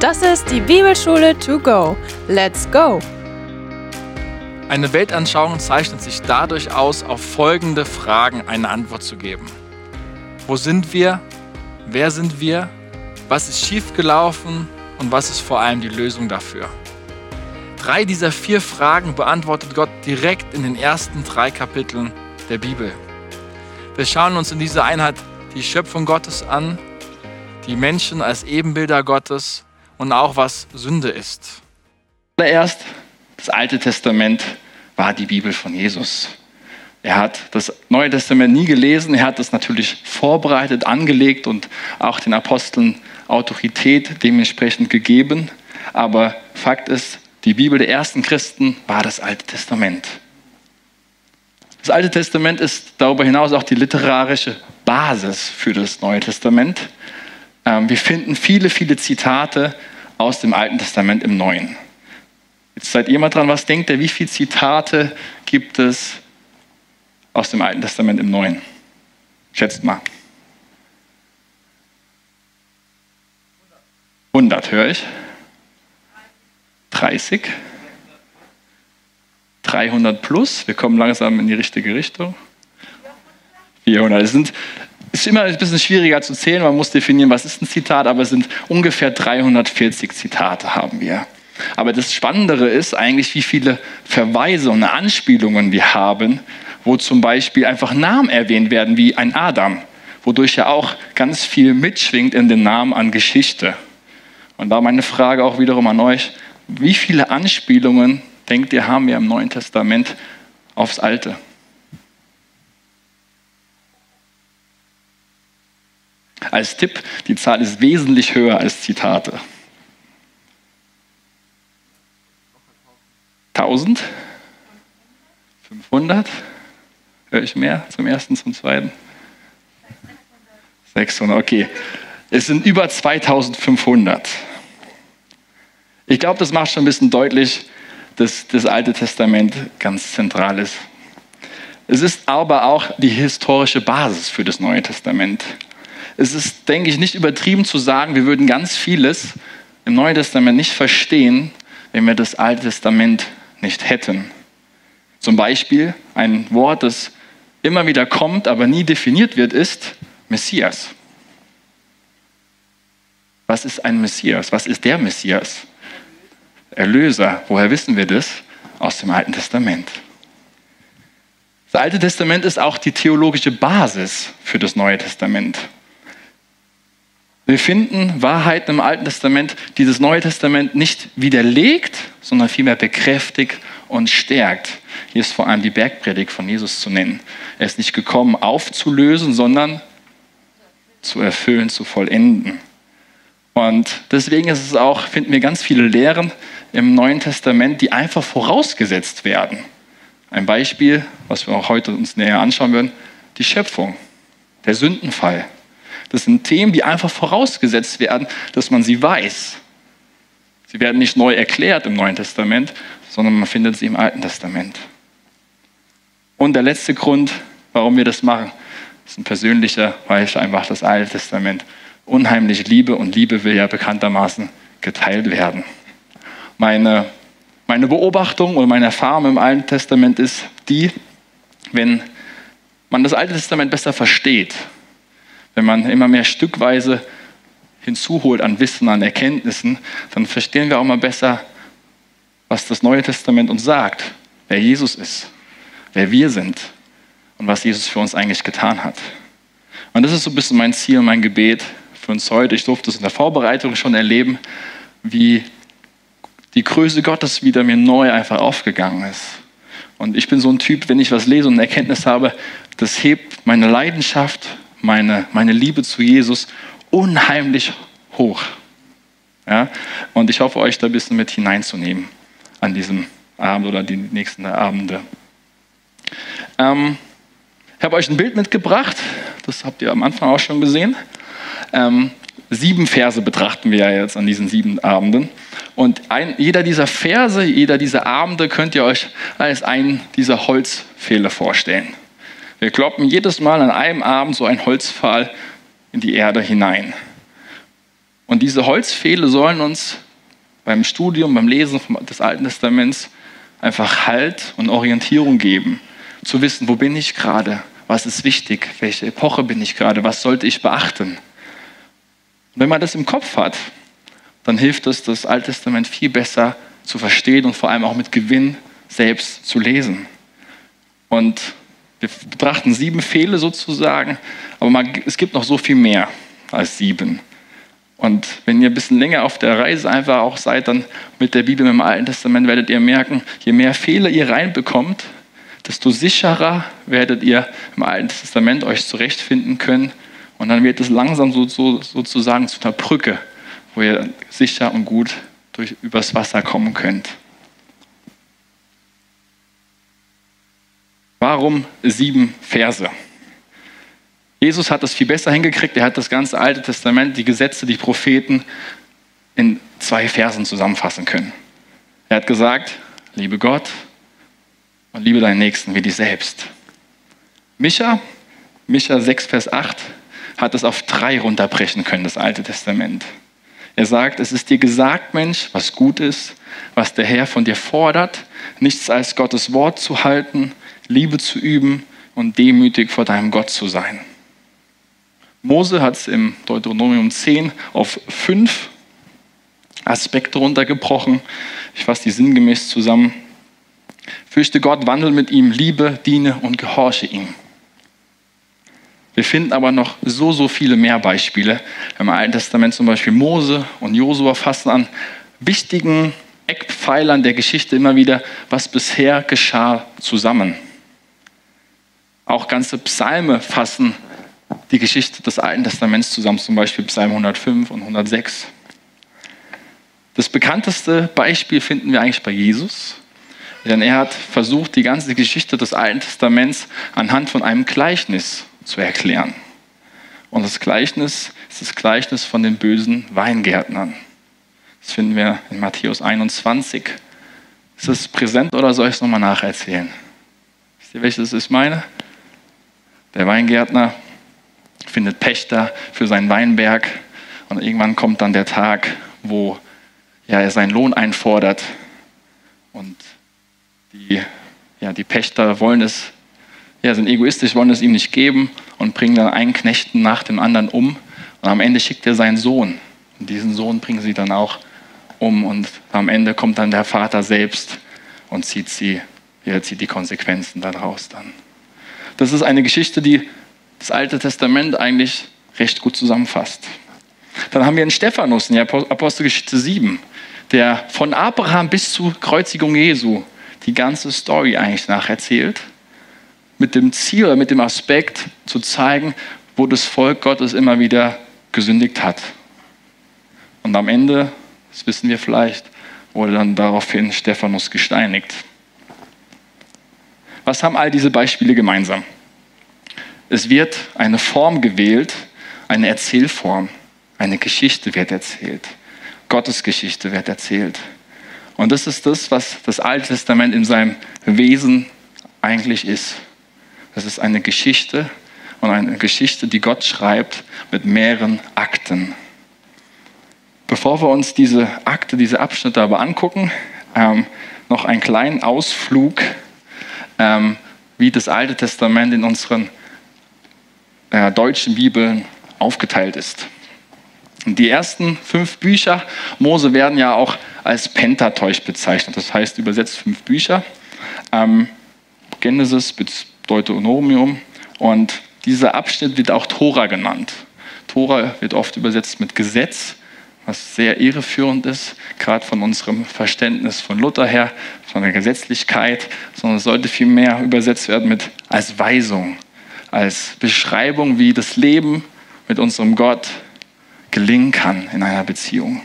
Das ist die Bibelschule to go. Let's go! Eine Weltanschauung zeichnet sich dadurch aus, auf folgende Fragen eine Antwort zu geben. Wo sind wir? Wer sind wir? Was ist schiefgelaufen? Und was ist vor allem die Lösung dafür? Drei dieser vier Fragen beantwortet Gott direkt in den ersten drei Kapiteln der Bibel. Wir schauen uns in dieser Einheit die Schöpfung Gottes an, die Menschen als Ebenbilder Gottes und auch was Sünde ist. Zuerst, das Alte Testament war die Bibel von Jesus. Er hat das Neue Testament nie gelesen, er hat es natürlich vorbereitet, angelegt und auch den Aposteln Autorität dementsprechend gegeben. Aber Fakt ist, die Bibel der ersten Christen war das Alte Testament. Das Alte Testament ist darüber hinaus auch die literarische Basis für das Neue Testament. Ähm, wir finden viele, viele Zitate aus dem Alten Testament im Neuen. Jetzt seid ihr mal dran, was denkt ihr, wie viele Zitate gibt es aus dem Alten Testament im Neuen? Schätzt mal. 100 höre ich. 30. 300 plus. Wir kommen langsam in die richtige Richtung. 400. Es sind, ist immer ein bisschen schwieriger zu zählen. Man muss definieren, was ist ein Zitat, aber es sind ungefähr 340 Zitate haben wir. Aber das Spannendere ist eigentlich, wie viele Verweise und Anspielungen wir haben, wo zum Beispiel einfach Namen erwähnt werden, wie ein Adam, wodurch ja auch ganz viel mitschwingt in den Namen an Geschichte. Und da meine Frage auch wiederum an euch, wie viele Anspielungen denkt ihr, haben wir im Neuen Testament aufs Alte? Als Tipp, die Zahl ist wesentlich höher als Zitate. 1000? 500? Höre ich mehr zum ersten, zum zweiten? 600, okay. Es sind über 2500. Ich glaube, das macht schon ein bisschen deutlich, dass das Alte Testament ganz zentral ist. Es ist aber auch die historische Basis für das Neue Testament. Es ist, denke ich, nicht übertrieben zu sagen, wir würden ganz vieles im Neuen Testament nicht verstehen, wenn wir das Alte Testament nicht hätten. Zum Beispiel ein Wort, das immer wieder kommt, aber nie definiert wird, ist Messias. Was ist ein Messias? Was ist der Messias? Erlöser. Woher wissen wir das? Aus dem Alten Testament. Das Alte Testament ist auch die theologische Basis für das Neue Testament. Wir finden Wahrheiten im Alten Testament, die das Neue Testament nicht widerlegt, sondern vielmehr bekräftigt und stärkt. Hier ist vor allem die Bergpredigt von Jesus zu nennen. Er ist nicht gekommen, aufzulösen, sondern zu erfüllen, zu vollenden. Und deswegen ist es auch, finden wir ganz viele Lehren im Neuen Testament, die einfach vorausgesetzt werden. Ein Beispiel, was wir auch heute uns näher anschauen werden, die Schöpfung, der Sündenfall. Das sind Themen, die einfach vorausgesetzt werden, dass man sie weiß. Sie werden nicht neu erklärt im Neuen Testament, sondern man findet sie im Alten Testament. Und der letzte Grund, warum wir das machen, ist ein persönlicher, weil ich einfach das Alte Testament unheimlich liebe und Liebe will ja bekanntermaßen geteilt werden. Meine, meine Beobachtung oder meine Erfahrung im Alten Testament ist die, wenn man das Alte Testament besser versteht, wenn man immer mehr stückweise hinzuholt an Wissen, an Erkenntnissen, dann verstehen wir auch mal besser, was das Neue Testament uns sagt, wer Jesus ist, wer wir sind und was Jesus für uns eigentlich getan hat. Und das ist so ein bisschen mein Ziel, mein Gebet, für uns heute. Ich durfte es in der Vorbereitung schon erleben, wie die Größe Gottes wieder mir neu einfach aufgegangen ist. Und ich bin so ein Typ, wenn ich was lese und eine Erkenntnis habe, das hebt meine Leidenschaft, meine, meine Liebe zu Jesus unheimlich hoch. Ja? Und ich hoffe, euch da ein bisschen mit hineinzunehmen an diesem Abend oder die nächsten Abende. Ähm, ich habe euch ein Bild mitgebracht, das habt ihr am Anfang auch schon gesehen. Ähm, sieben Verse betrachten wir ja jetzt an diesen sieben Abenden. Und ein, jeder dieser Verse, jeder dieser Abende könnt ihr euch als einen dieser Holzpfähle vorstellen. Wir kloppen jedes Mal an einem Abend so einen Holzpfahl in die Erde hinein. Und Und diese Holzpfähle sollen uns beim Studium, beim Lesen des Alten Testaments einfach Halt und Orientierung geben. Zu wissen, wo bin ich gerade? Was ist wichtig? Welche Epoche bin ich gerade? Was sollte ich beachten? Und wenn man das im Kopf hat, dann hilft es, das Alte Testament viel besser zu verstehen und vor allem auch mit Gewinn selbst zu lesen. Und wir betrachten sieben Fehle sozusagen, aber es gibt noch so viel mehr als sieben. Und wenn ihr ein bisschen länger auf der Reise einfach auch seid, dann mit der Bibel im Alten Testament werdet ihr merken, je mehr Fehler ihr reinbekommt, desto sicherer werdet ihr im Alten Testament euch zurechtfinden können. Und dann wird es langsam so, so, sozusagen zu einer Brücke, wo ihr sicher und gut durch, übers Wasser kommen könnt. Warum sieben Verse? Jesus hat das viel besser hingekriegt. Er hat das ganze Alte Testament, die Gesetze, die Propheten in zwei Versen zusammenfassen können. Er hat gesagt, liebe Gott und liebe deinen Nächsten wie dich selbst. Micha, Micha 6, Vers 8, hat es auf drei runterbrechen können, das Alte Testament. Er sagt, es ist dir gesagt, Mensch, was gut ist, was der Herr von dir fordert, nichts als Gottes Wort zu halten, Liebe zu üben und demütig vor deinem Gott zu sein. Mose hat es im Deuteronomium 10 auf fünf Aspekte runtergebrochen. Ich fasse die sinngemäß zusammen. Fürchte Gott, wandel mit ihm, liebe, diene und gehorche ihm. Wir finden aber noch so, so viele mehr Beispiele. Im Alten Testament zum Beispiel Mose und Josua fassen an wichtigen Eckpfeilern der Geschichte immer wieder, was bisher geschah, zusammen. Auch ganze Psalme fassen die Geschichte des Alten Testaments zusammen, zum Beispiel Psalm 105 und 106. Das bekannteste Beispiel finden wir eigentlich bei Jesus, denn er hat versucht, die ganze Geschichte des Alten Testaments anhand von einem Gleichnis zu erklären. Und das Gleichnis ist das Gleichnis von den bösen Weingärtnern. Das finden wir in Matthäus 21. Ist das präsent oder soll ich es nochmal nacherzählen? Wisst ihr, welches ich meine? Der Weingärtner findet Pächter für seinen Weinberg und irgendwann kommt dann der Tag, wo ja, er seinen Lohn einfordert und die, ja, die Pächter wollen es, ja, sind egoistisch, wollen es ihm nicht geben und bringen dann einen Knechten nach dem anderen um und am Ende schickt er seinen Sohn und diesen Sohn bringen sie dann auch um und am Ende kommt dann der Vater selbst und zieht sie, ja, zieht die Konsequenzen daraus dann. Das ist eine Geschichte, die das Alte Testament eigentlich recht gut zusammenfasst. Dann haben wir einen Stephanus in der Apostelgeschichte 7, der von Abraham bis zur Kreuzigung Jesu die ganze Story eigentlich nacherzählt, mit dem Ziel, mit dem Aspekt zu zeigen, wo das Volk Gottes immer wieder gesündigt hat. Und am Ende, das wissen wir vielleicht, wurde dann daraufhin Stephanus gesteinigt. Was haben all diese Beispiele gemeinsam? Es wird eine Form gewählt, eine Erzählform, eine Geschichte wird erzählt. Gottes Geschichte wird erzählt. Und das ist das, was das Alte Testament in seinem Wesen eigentlich ist. Das ist eine Geschichte und eine Geschichte, die Gott schreibt mit mehreren Akten. Bevor wir uns diese Akte, diese Abschnitte aber angucken, ähm, noch einen kleinen Ausflug, ähm, wie das Alte Testament in unseren äh, deutschen Bibeln aufgeteilt ist. Die ersten fünf Bücher Mose werden ja auch als Pentateuch bezeichnet, das heißt übersetzt fünf Bücher. Ähm, Genesis bis Deuteronomium und dieser Abschnitt wird auch Tora genannt. Tora wird oft übersetzt mit Gesetz, was sehr irreführend ist, gerade von unserem Verständnis von Luther her, von der Gesetzlichkeit, sondern es sollte vielmehr übersetzt werden mit als Weisung, als Beschreibung, wie das Leben mit unserem Gott gelingen kann in einer Beziehung.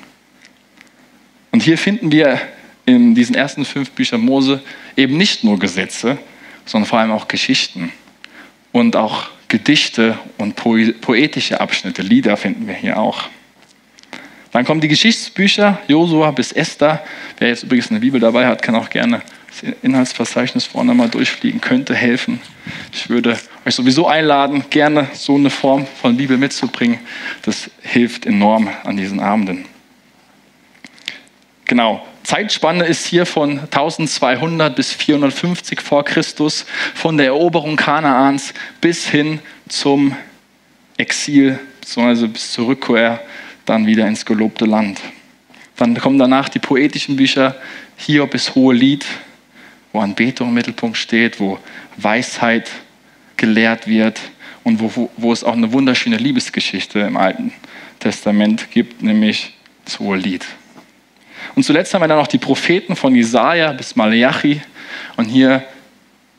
Und hier finden wir in diesen ersten fünf Büchern Mose eben nicht nur Gesetze, sondern vor allem auch Geschichten und auch Gedichte und poetische Abschnitte, Lieder finden wir hier auch. Dann kommen die Geschichtsbücher, Josua bis Esther. Wer jetzt übrigens eine Bibel dabei hat, kann auch gerne das Inhaltsverzeichnis vorne mal durchfliegen, könnte helfen. Ich würde euch sowieso einladen, gerne so eine Form von Bibel mitzubringen. Das hilft enorm an diesen Abenden. Genau. Zeitspanne ist hier von 1200 bis 450 vor Christus, von der Eroberung Kanaans bis hin zum Exil, also bis zur Rückkehr dann wieder ins gelobte Land. Dann kommen danach die poetischen Bücher, Hiob ist hohe Lied, wo Anbetung im Mittelpunkt steht, wo Weisheit gelehrt wird und wo, wo, wo es auch eine wunderschöne Liebesgeschichte im Alten Testament gibt, nämlich das hohe Lied. Und zuletzt haben wir dann noch die Propheten von Jesaja bis Malachi. Und hier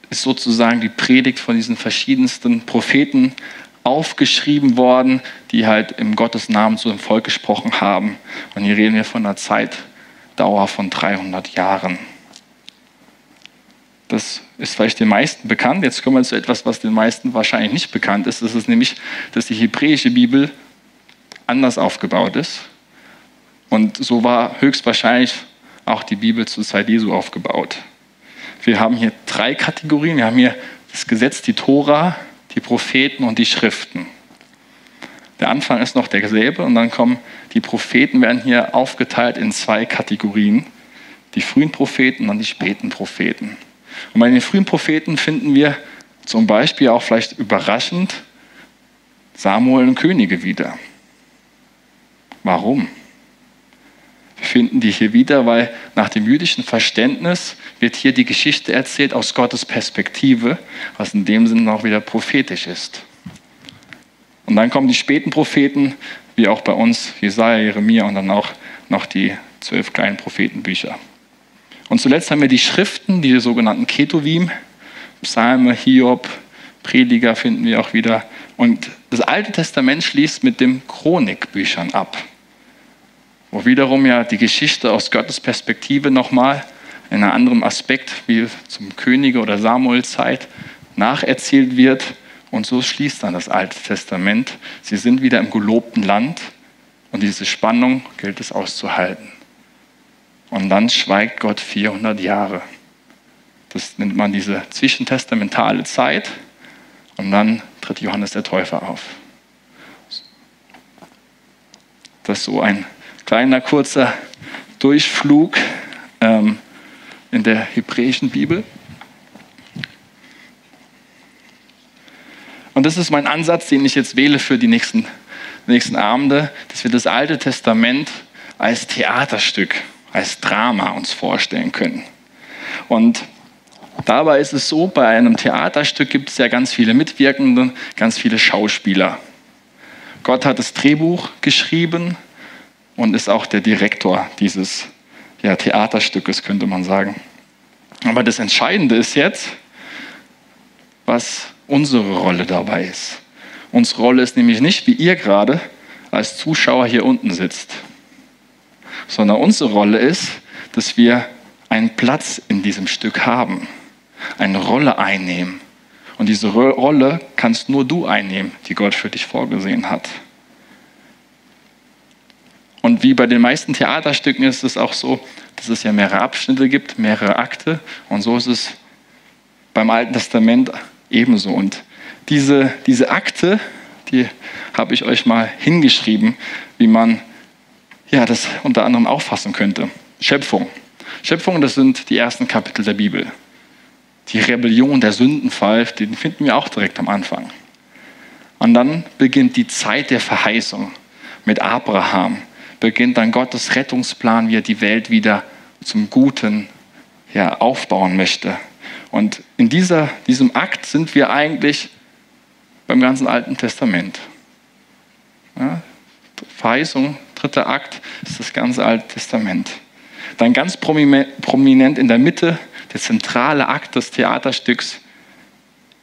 ist sozusagen die Predigt von diesen verschiedensten Propheten aufgeschrieben worden, die halt im Gottes Namen zu dem Volk gesprochen haben. Und hier reden wir von einer Zeitdauer von 300 Jahren. Das ist vielleicht den meisten bekannt. Jetzt kommen wir zu etwas, was den meisten wahrscheinlich nicht bekannt ist. Das ist nämlich, dass die hebräische Bibel anders aufgebaut ist. Und so war höchstwahrscheinlich auch die Bibel zur Zeit Jesu aufgebaut. Wir haben hier drei Kategorien. Wir haben hier das Gesetz, die Tora, die Propheten und die Schriften. Der Anfang ist noch derselbe und dann kommen die Propheten, werden hier aufgeteilt in zwei Kategorien. Die frühen Propheten und die späten Propheten. Und bei den frühen Propheten finden wir zum Beispiel auch vielleicht überraschend Samuel und Könige wieder. Warum? Wir finden die hier wieder, weil nach dem jüdischen Verständnis wird hier die Geschichte erzählt aus Gottes Perspektive, was in dem Sinne auch wieder prophetisch ist. Und dann kommen die späten Propheten, wie auch bei uns, Jesaja, Jeremia und dann auch noch die zwölf kleinen Prophetenbücher. Und zuletzt haben wir die Schriften, die sogenannten Ketuvim, Psalme, Hiob, Prediger finden wir auch wieder. Und das Alte Testament schließt mit den Chronikbüchern ab wo wiederum ja die Geschichte aus Gottes Perspektive nochmal in einem anderen Aspekt, wie zum Könige- oder Samuel-Zeit, nacherzählt wird. Und so schließt dann das Alte Testament. Sie sind wieder im gelobten Land und diese Spannung gilt es auszuhalten. Und dann schweigt Gott 400 Jahre. Das nennt man diese zwischentestamentale Zeit. Und dann tritt Johannes der Täufer auf. Das ist so ein kleiner kurzer Durchflug ähm, in der hebräischen Bibel. Und das ist mein Ansatz, den ich jetzt wähle für die nächsten, nächsten Abende, dass wir das Alte Testament als Theaterstück, als Drama uns vorstellen können. Und dabei ist es so, bei einem Theaterstück gibt es ja ganz viele Mitwirkende, ganz viele Schauspieler. Gott hat das Drehbuch geschrieben, und ist auch der Direktor dieses ja, Theaterstückes, könnte man sagen. Aber das Entscheidende ist jetzt, was unsere Rolle dabei ist. Unsere Rolle ist nämlich nicht, wie ihr gerade als Zuschauer hier unten sitzt, sondern unsere Rolle ist, dass wir einen Platz in diesem Stück haben, eine Rolle einnehmen. Und diese Rolle kannst nur du einnehmen, die Gott für dich vorgesehen hat. Und wie bei den meisten Theaterstücken ist es auch so, dass es ja mehrere Abschnitte gibt, mehrere Akte. Und so ist es beim Alten Testament ebenso. Und diese, diese Akte, die habe ich euch mal hingeschrieben, wie man ja, das unter anderem auffassen könnte. Schöpfung. Schöpfung, das sind die ersten Kapitel der Bibel. Die Rebellion, der Sündenfall, den finden wir auch direkt am Anfang. Und dann beginnt die Zeit der Verheißung mit Abraham, beginnt dann Gottes Rettungsplan, wie er die Welt wieder zum Guten ja, aufbauen möchte. Und in dieser, diesem Akt sind wir eigentlich beim ganzen Alten Testament. Ja, Verheißung, dritter Akt ist das ganze Alte Testament. Dann ganz prominent in der Mitte, der zentrale Akt des Theaterstücks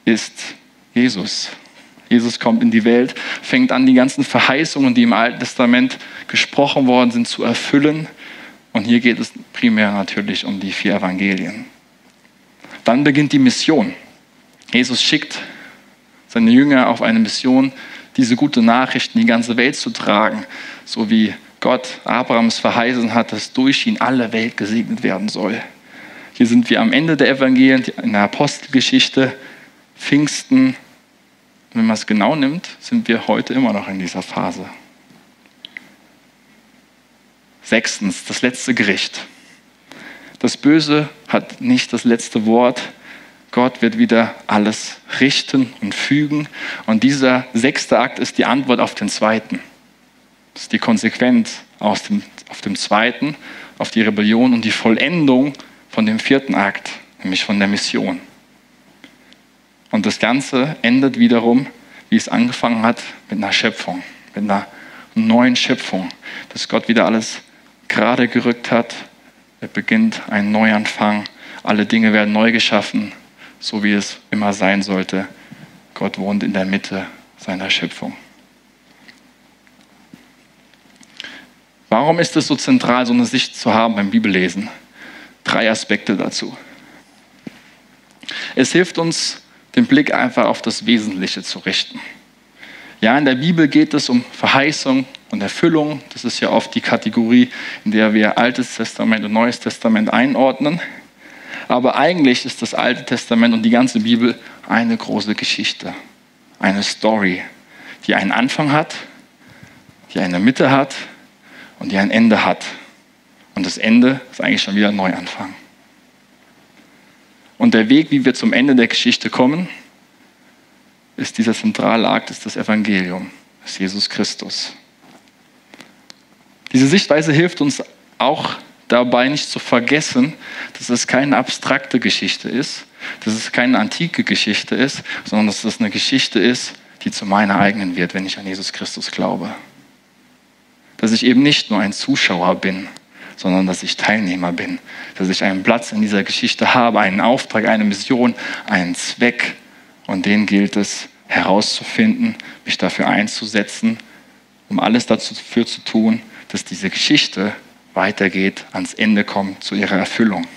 ist Jesus. Jesus kommt in die Welt, fängt an, die ganzen Verheißungen, die im Alten Testament gesprochen worden sind, zu erfüllen. Und hier geht es primär natürlich um die vier Evangelien. Dann beginnt die Mission. Jesus schickt seine Jünger auf eine Mission, diese gute Nachricht in die ganze Welt zu tragen, so wie Gott Abrahams verheißen hat, dass durch ihn alle Welt gesegnet werden soll. Hier sind wir am Ende der Evangelien, in der Apostelgeschichte, Pfingsten, wenn man es genau nimmt, sind wir heute immer noch in dieser Phase. Sechstens, das letzte Gericht. Das Böse hat nicht das letzte Wort. Gott wird wieder alles richten und fügen. Und dieser sechste Akt ist die Antwort auf den zweiten. Das ist die Konsequenz aus dem, auf dem zweiten, auf die Rebellion und die Vollendung von dem vierten Akt, nämlich von der Mission. Und das Ganze endet wiederum, wie es angefangen hat, mit einer Schöpfung, mit einer neuen Schöpfung, dass Gott wieder alles gerade gerückt hat. Es beginnt ein Neuanfang. Alle Dinge werden neu geschaffen, so wie es immer sein sollte. Gott wohnt in der Mitte seiner Schöpfung. Warum ist es so zentral, so eine Sicht zu haben beim Bibellesen? Drei Aspekte dazu. Es hilft uns, den Blick einfach auf das Wesentliche zu richten. Ja, in der Bibel geht es um Verheißung und Erfüllung. Das ist ja oft die Kategorie, in der wir Altes Testament und Neues Testament einordnen. Aber eigentlich ist das Alte Testament und die ganze Bibel eine große Geschichte, eine Story, die einen Anfang hat, die eine Mitte hat und die ein Ende hat. Und das Ende ist eigentlich schon wieder ein Neuanfang. Und der Weg, wie wir zum Ende der Geschichte kommen, ist dieser zentrale Akt, ist das Evangelium, ist Jesus Christus. Diese Sichtweise hilft uns auch dabei nicht zu vergessen, dass es keine abstrakte Geschichte ist, dass es keine antike Geschichte ist, sondern dass es eine Geschichte ist, die zu meiner eigenen wird, wenn ich an Jesus Christus glaube. Dass ich eben nicht nur ein Zuschauer bin, sondern dass ich Teilnehmer bin, dass ich einen Platz in dieser Geschichte habe, einen Auftrag, eine Mission, einen Zweck und den gilt es herauszufinden, mich dafür einzusetzen, um alles dafür zu tun, dass diese Geschichte weitergeht, ans Ende kommt, zu ihrer Erfüllung.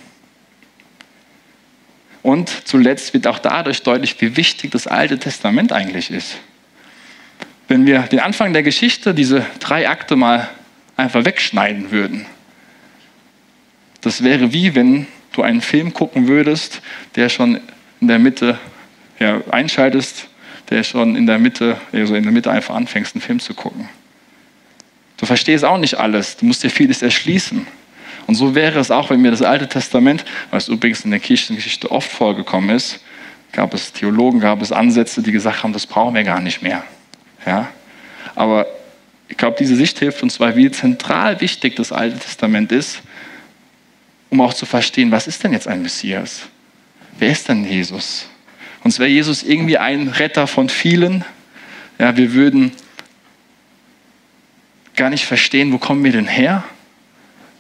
Und zuletzt wird auch dadurch deutlich, wie wichtig das Alte Testament eigentlich ist. Wenn wir den Anfang der Geschichte, diese drei Akte mal einfach wegschneiden würden, das wäre wie wenn du einen Film gucken würdest, der schon in der Mitte ja, einschaltest, der schon in der Mitte, also in der Mitte einfach anfängst, einen Film zu gucken. Du verstehst auch nicht alles, du musst dir vieles erschließen. Und so wäre es auch, wenn wir das Alte Testament, was übrigens in der Kirchengeschichte oft vorgekommen ist, gab es Theologen, gab es Ansätze, die gesagt haben, das brauchen wir gar nicht mehr. Ja? Aber ich glaube, diese Sicht hilft uns, weil wie zentral wichtig das Alte Testament ist, um auch zu verstehen, was ist denn jetzt ein Messias? Wer ist denn Jesus? Uns wäre Jesus irgendwie ein Retter von vielen. Ja, wir würden gar nicht verstehen, wo kommen wir denn her?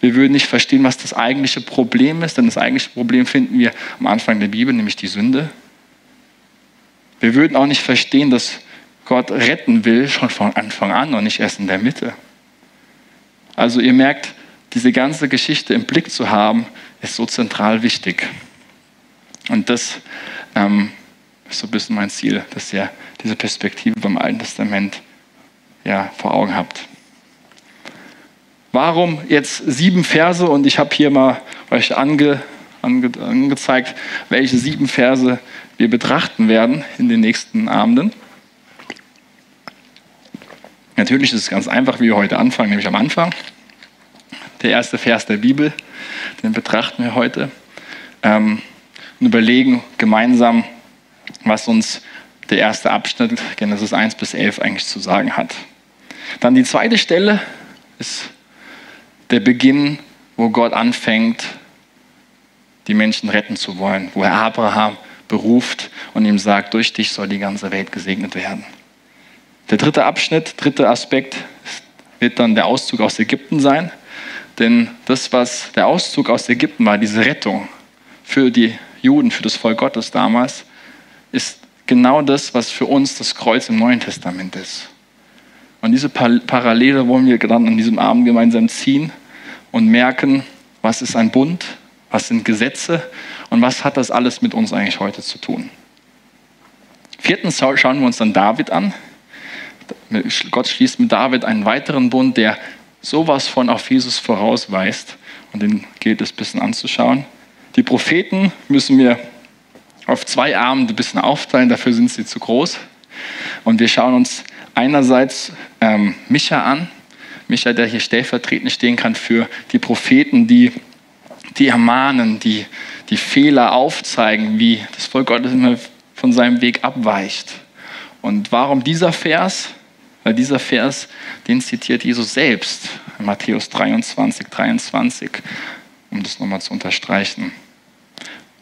Wir würden nicht verstehen, was das eigentliche Problem ist, denn das eigentliche Problem finden wir am Anfang der Bibel, nämlich die Sünde. Wir würden auch nicht verstehen, dass Gott retten will, schon von Anfang an und nicht erst in der Mitte. Also ihr merkt, diese ganze Geschichte im Blick zu haben, ist so zentral wichtig. Und das ähm, ist so ein bisschen mein Ziel, dass ihr diese Perspektive beim Alten Testament ja, vor Augen habt. Warum jetzt sieben Verse? Und ich habe hier mal euch ange, ange, angezeigt, welche sieben Verse wir betrachten werden in den nächsten Abenden. Natürlich ist es ganz einfach, wie wir heute anfangen, nämlich am Anfang der erste Vers der Bibel, den betrachten wir heute ähm, und überlegen gemeinsam, was uns der erste Abschnitt, Genesis 1 bis 11, eigentlich zu sagen hat. Dann die zweite Stelle ist der Beginn, wo Gott anfängt, die Menschen retten zu wollen, wo er Abraham beruft und ihm sagt, durch dich soll die ganze Welt gesegnet werden. Der dritte Abschnitt, dritte Aspekt wird dann der Auszug aus Ägypten sein. Denn das, was der Auszug aus Ägypten war, diese Rettung für die Juden, für das Volk Gottes damals, ist genau das, was für uns das Kreuz im Neuen Testament ist. Und diese Parallele wollen wir dann an diesem Abend gemeinsam ziehen und merken, was ist ein Bund, was sind Gesetze und was hat das alles mit uns eigentlich heute zu tun. Viertens schauen wir uns dann David an. Gott schließt mit David einen weiteren Bund, der sowas von auf Jesus vorausweist. Und den gilt es ein bisschen anzuschauen. Die Propheten müssen wir auf zwei Abende ein bisschen aufteilen, dafür sind sie zu groß. Und wir schauen uns einerseits ähm, Micha an, Micha, der hier stellvertretend stehen kann für die Propheten, die, die ermahnen, die, die Fehler aufzeigen, wie das Volk Gottes immer von seinem Weg abweicht. Und warum dieser Vers? Weil dieser Vers, den zitiert Jesus selbst in Matthäus 23, 23, um das nochmal zu unterstreichen.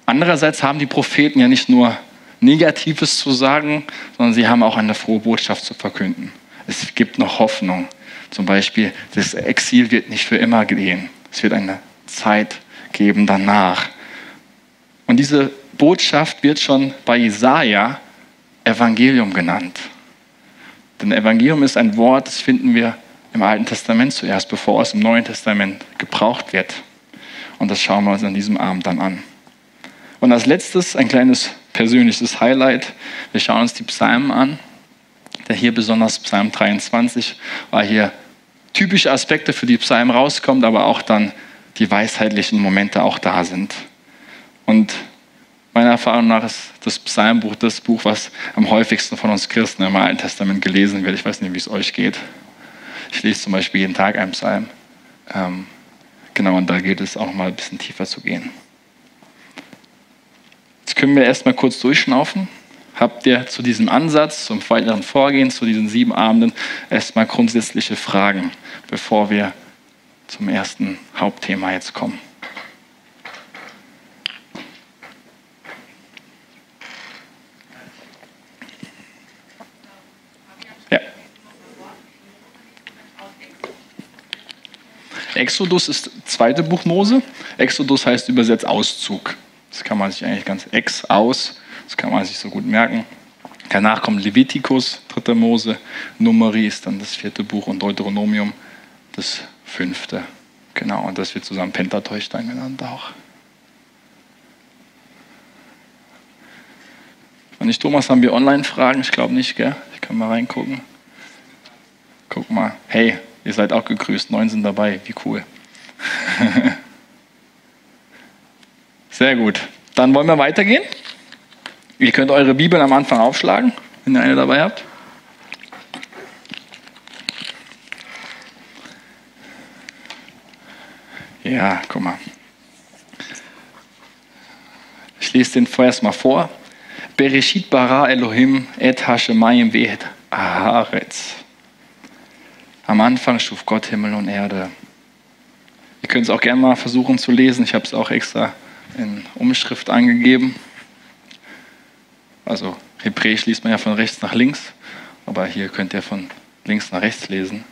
Andererseits haben die Propheten ja nicht nur Negatives zu sagen, sondern sie haben auch eine frohe Botschaft zu verkünden. Es gibt noch Hoffnung. Zum Beispiel, das Exil wird nicht für immer gehen. Es wird eine Zeit geben danach. Und diese Botschaft wird schon bei Jesaja Evangelium genannt. Denn Evangelium ist ein Wort, das finden wir im Alten Testament zuerst, bevor es im Neuen Testament gebraucht wird. Und das schauen wir uns an diesem Abend dann an. Und als letztes ein kleines persönliches Highlight. Wir schauen uns die Psalmen an. Der hier besonders Psalm 23, weil hier typische Aspekte für die Psalmen rauskommt, aber auch dann die weisheitlichen Momente auch da sind. Und meiner Erfahrung nach ist das Psalmbuch das Buch, was am häufigsten von uns Christen im Alten Testament gelesen wird. Ich weiß nicht, wie es euch geht. Ich lese zum Beispiel jeden Tag einen Psalm. Ähm, genau, und da geht es auch mal ein bisschen tiefer zu gehen. Jetzt können wir erstmal kurz durchschnaufen. Habt ihr zu diesem Ansatz, zum weiteren Vorgehen, zu diesen sieben Abenden erstmal grundsätzliche Fragen, bevor wir zum ersten Hauptthema jetzt kommen? Exodus ist das zweite Buch Mose. Exodus heißt übersetzt Auszug. Das kann man sich eigentlich ganz ex aus, das kann man sich so gut merken. Danach kommt Levitikus, dritte Mose, Numeri ist dann das vierte Buch und Deuteronomium das fünfte. Genau, und das wird zusammen Pentateuch dann genannt auch. Und nicht, Thomas, haben wir Online-Fragen? Ich glaube nicht, gell? Ich kann mal reingucken. Guck mal. Hey, Ihr seid auch gegrüßt. Neun sind dabei. Wie cool. Sehr gut. Dann wollen wir weitergehen. Ihr könnt eure Bibeln am Anfang aufschlagen, wenn ihr eine dabei habt. Ja, guck mal. Ich lese den vorerst mal vor. Bereshit bara Elohim et hashemayim ve'et haaretz. Am Anfang schuf Gott Himmel und Erde. Ihr könnt es auch gerne mal versuchen zu lesen. Ich habe es auch extra in Umschrift angegeben. Also Hebräisch liest man ja von rechts nach links, aber hier könnt ihr von links nach rechts lesen.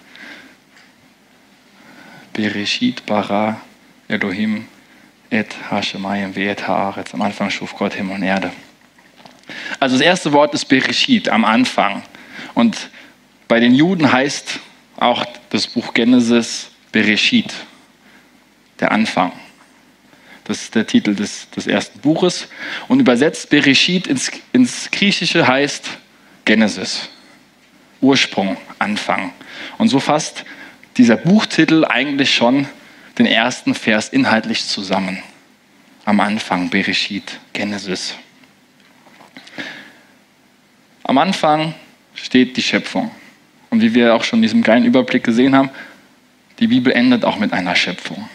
Bereshit bara Elohim et Hashemayim ve'et haaretz. Am Anfang schuf Gott Himmel und Erde. Also das erste Wort ist Bereshit, am Anfang. Und bei den Juden heißt auch das Buch Genesis Bereshit, der Anfang. Das ist der Titel des, des ersten Buches. Und übersetzt Bereshit ins, ins Griechische heißt Genesis, Ursprung, Anfang. Und so fasst dieser Buchtitel eigentlich schon den ersten Vers inhaltlich zusammen. Am Anfang Bereshit, Genesis. Am Anfang steht die Schöpfung. Und wie wir auch schon in diesem geilen Überblick gesehen haben, die Bibel endet auch mit einer Schöpfung.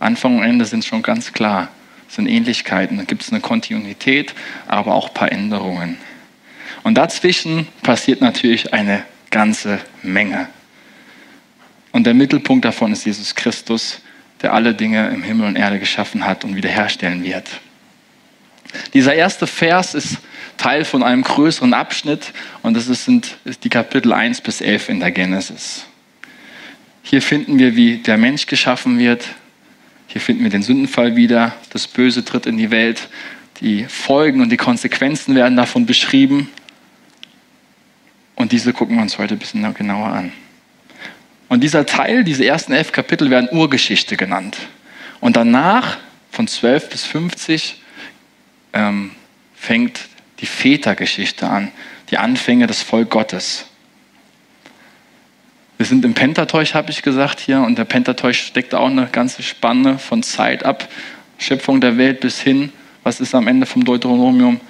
Anfang und Ende sind schon ganz klar. Sind Ähnlichkeiten, da gibt es eine Kontinuität, aber auch ein paar Änderungen. Und dazwischen passiert natürlich eine ganze Menge. Und der Mittelpunkt davon ist Jesus Christus, der alle Dinge im Himmel und Erde geschaffen hat und wiederherstellen wird. Dieser erste Vers ist Teil von einem größeren Abschnitt und das sind die Kapitel 1 bis 11 in der Genesis. Hier finden wir, wie der Mensch geschaffen wird. Hier finden wir den Sündenfall wieder. Das Böse tritt in die Welt. Die Folgen und die Konsequenzen werden davon beschrieben. Und diese gucken wir uns heute ein bisschen genauer an. Und dieser Teil, diese ersten elf Kapitel werden Urgeschichte genannt. Und danach, von 12 bis 50, ähm, fängt die Vätergeschichte an, die Anfänge des Volk Gottes. Wir sind im Pentateuch, habe ich gesagt hier, und der Pentateuch steckt auch eine ganze Spanne von Zeit ab, Schöpfung der Welt bis hin, was ist am Ende vom Deuteronomium,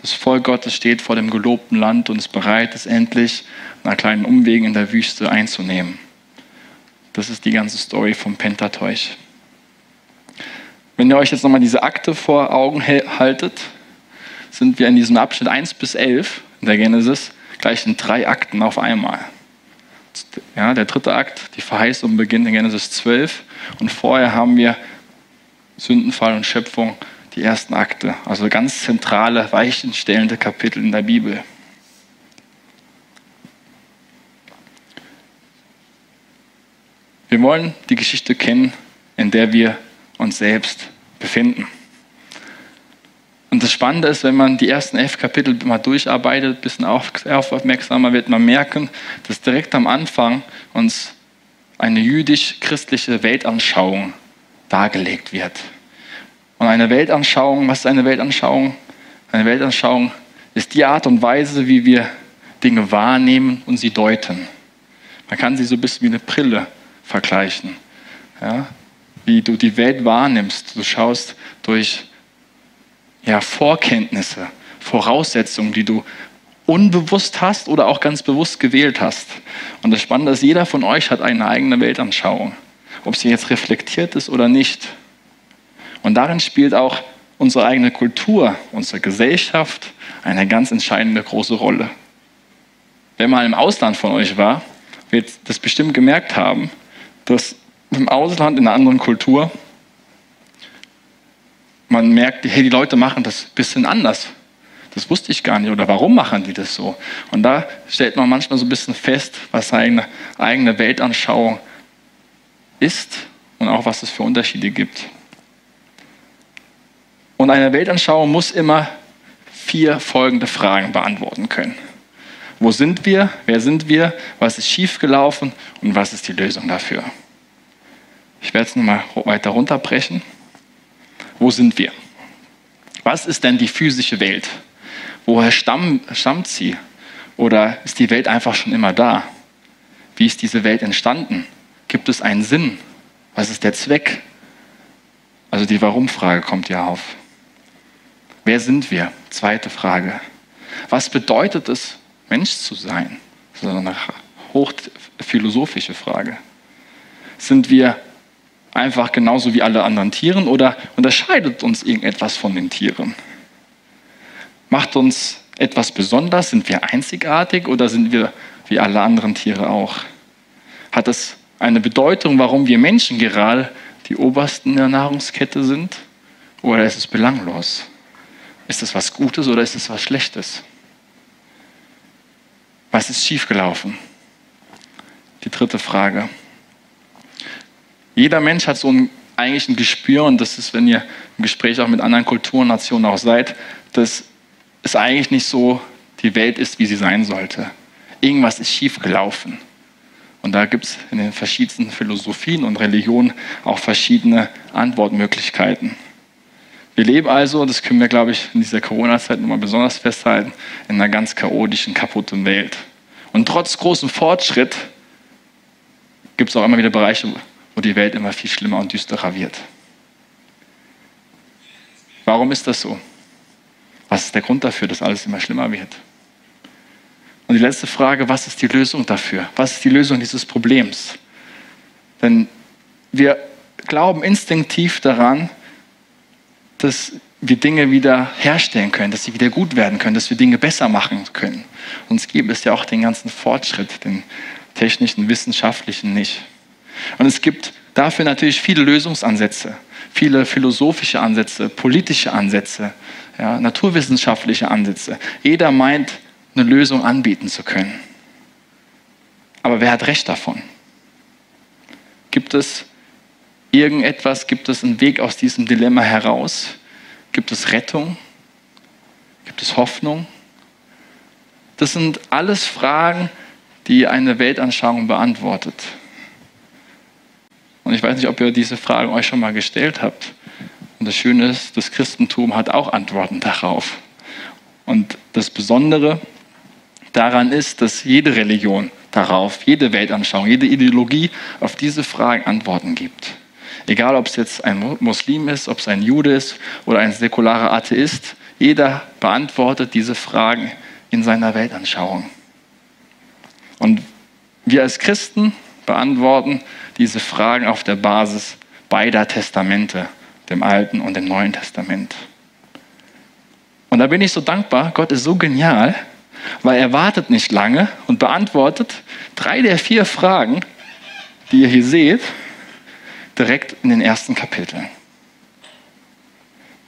Das Volk Gottes steht vor dem gelobten Land und ist bereit, es endlich nach kleinen Umwegen in der Wüste einzunehmen. Das ist die ganze Story vom Pentateuch. Wenn ihr euch jetzt nochmal diese Akte vor Augen haltet, sind wir in diesem Abschnitt 1 bis 11 in der Genesis gleich in drei Akten auf einmal. Ja, der dritte Akt, die Verheißung beginnt in Genesis 12 und vorher haben wir Sündenfall und Schöpfung, die ersten Akte, also ganz zentrale, weichenstellende Kapitel in der Bibel. Wir wollen die Geschichte kennen, in der wir uns selbst befinden. Und das Spannende ist, wenn man die ersten elf Kapitel mal durcharbeitet, ein bisschen aufmerksamer wird, man merken, dass direkt am Anfang uns eine jüdisch-christliche Weltanschauung dargelegt wird. Und eine Weltanschauung, was ist eine Weltanschauung? Eine Weltanschauung ist die Art und Weise, wie wir Dinge wahrnehmen und sie deuten. Man kann sie so ein bisschen wie eine Brille vergleichen. Ja? Wie du die Welt wahrnimmst. Du schaust durch ja, Vorkenntnisse, Voraussetzungen, die du unbewusst hast oder auch ganz bewusst gewählt hast. Und das Spannende ist, jeder von euch hat eine eigene Weltanschauung, ob sie jetzt reflektiert ist oder nicht. Und darin spielt auch unsere eigene Kultur, unsere Gesellschaft eine ganz entscheidende große Rolle. Wer mal im Ausland von euch war, wird das bestimmt gemerkt haben, dass im Ausland, in einer anderen Kultur, man merkt, hey, die Leute machen das ein bisschen anders. Das wusste ich gar nicht. Oder warum machen die das so? Und da stellt man manchmal so ein bisschen fest, was seine eigene Weltanschauung ist und auch was es für Unterschiede gibt. Und eine Weltanschauung muss immer vier folgende Fragen beantworten können. Wo sind wir? Wer sind wir? Was ist schiefgelaufen? Und was ist die Lösung dafür? Ich werde es nochmal weiter runterbrechen. Wo sind wir? Was ist denn die physische Welt? Woher stamm, stammt sie? Oder ist die Welt einfach schon immer da? Wie ist diese Welt entstanden? Gibt es einen Sinn? Was ist der Zweck? Also die Warum-Frage kommt ja auf. Wer sind wir? Zweite Frage. Was bedeutet es, Mensch zu sein? Das ist eine hochphilosophische Frage. Sind wir einfach genauso wie alle anderen Tieren oder unterscheidet uns irgendetwas von den Tieren? Macht uns etwas besonders? Sind wir einzigartig oder sind wir wie alle anderen Tiere auch? Hat es eine Bedeutung, warum wir Menschen gerade die Obersten der Nahrungskette sind? Oder ist es belanglos? Ist es was Gutes oder ist es was Schlechtes? Was ist schiefgelaufen? Die dritte Frage. Jeder Mensch hat so ein, eigentlich ein Gespür, und das ist, wenn ihr im Gespräch auch mit anderen Kulturen, Nationen auch seid, dass es eigentlich nicht so die Welt ist, wie sie sein sollte. Irgendwas ist schiefgelaufen. Und da gibt es in den verschiedensten Philosophien und Religionen auch verschiedene Antwortmöglichkeiten. Wir leben also, das können wir, glaube ich, in dieser Corona-Zeit nochmal besonders festhalten, in einer ganz chaotischen, kaputten Welt. Und trotz großem Fortschritt gibt es auch immer wieder Bereiche, die Welt immer viel schlimmer und düsterer wird. Warum ist das so? Was ist der Grund dafür, dass alles immer schlimmer wird? Und die letzte Frage, was ist die Lösung dafür? Was ist die Lösung dieses Problems? Denn wir glauben instinktiv daran, dass wir Dinge wieder herstellen können, dass sie wieder gut werden können, dass wir Dinge besser machen können. Uns gibt es ja auch den ganzen Fortschritt, den technischen, wissenschaftlichen nicht. Und es gibt dafür natürlich viele Lösungsansätze, viele philosophische Ansätze, politische Ansätze, ja, naturwissenschaftliche Ansätze. Jeder meint, eine Lösung anbieten zu können. Aber wer hat recht davon? Gibt es irgendetwas, gibt es einen Weg aus diesem Dilemma heraus? Gibt es Rettung? Gibt es Hoffnung? Das sind alles Fragen, die eine Weltanschauung beantwortet. Und ich weiß nicht, ob ihr diese Fragen euch schon mal gestellt habt. Und das Schöne ist, das Christentum hat auch Antworten darauf. Und das Besondere daran ist, dass jede Religion darauf, jede Weltanschauung, jede Ideologie auf diese Fragen Antworten gibt. Egal, ob es jetzt ein Muslim ist, ob es ein Jude ist oder ein säkularer Atheist, Jeder beantwortet diese Fragen in seiner Weltanschauung. Und wir als Christen beantworten diese Fragen auf der Basis beider Testamente, dem Alten und dem Neuen Testament. Und da bin ich so dankbar, Gott ist so genial, weil er wartet nicht lange und beantwortet drei der vier Fragen, die ihr hier seht, direkt in den ersten Kapiteln.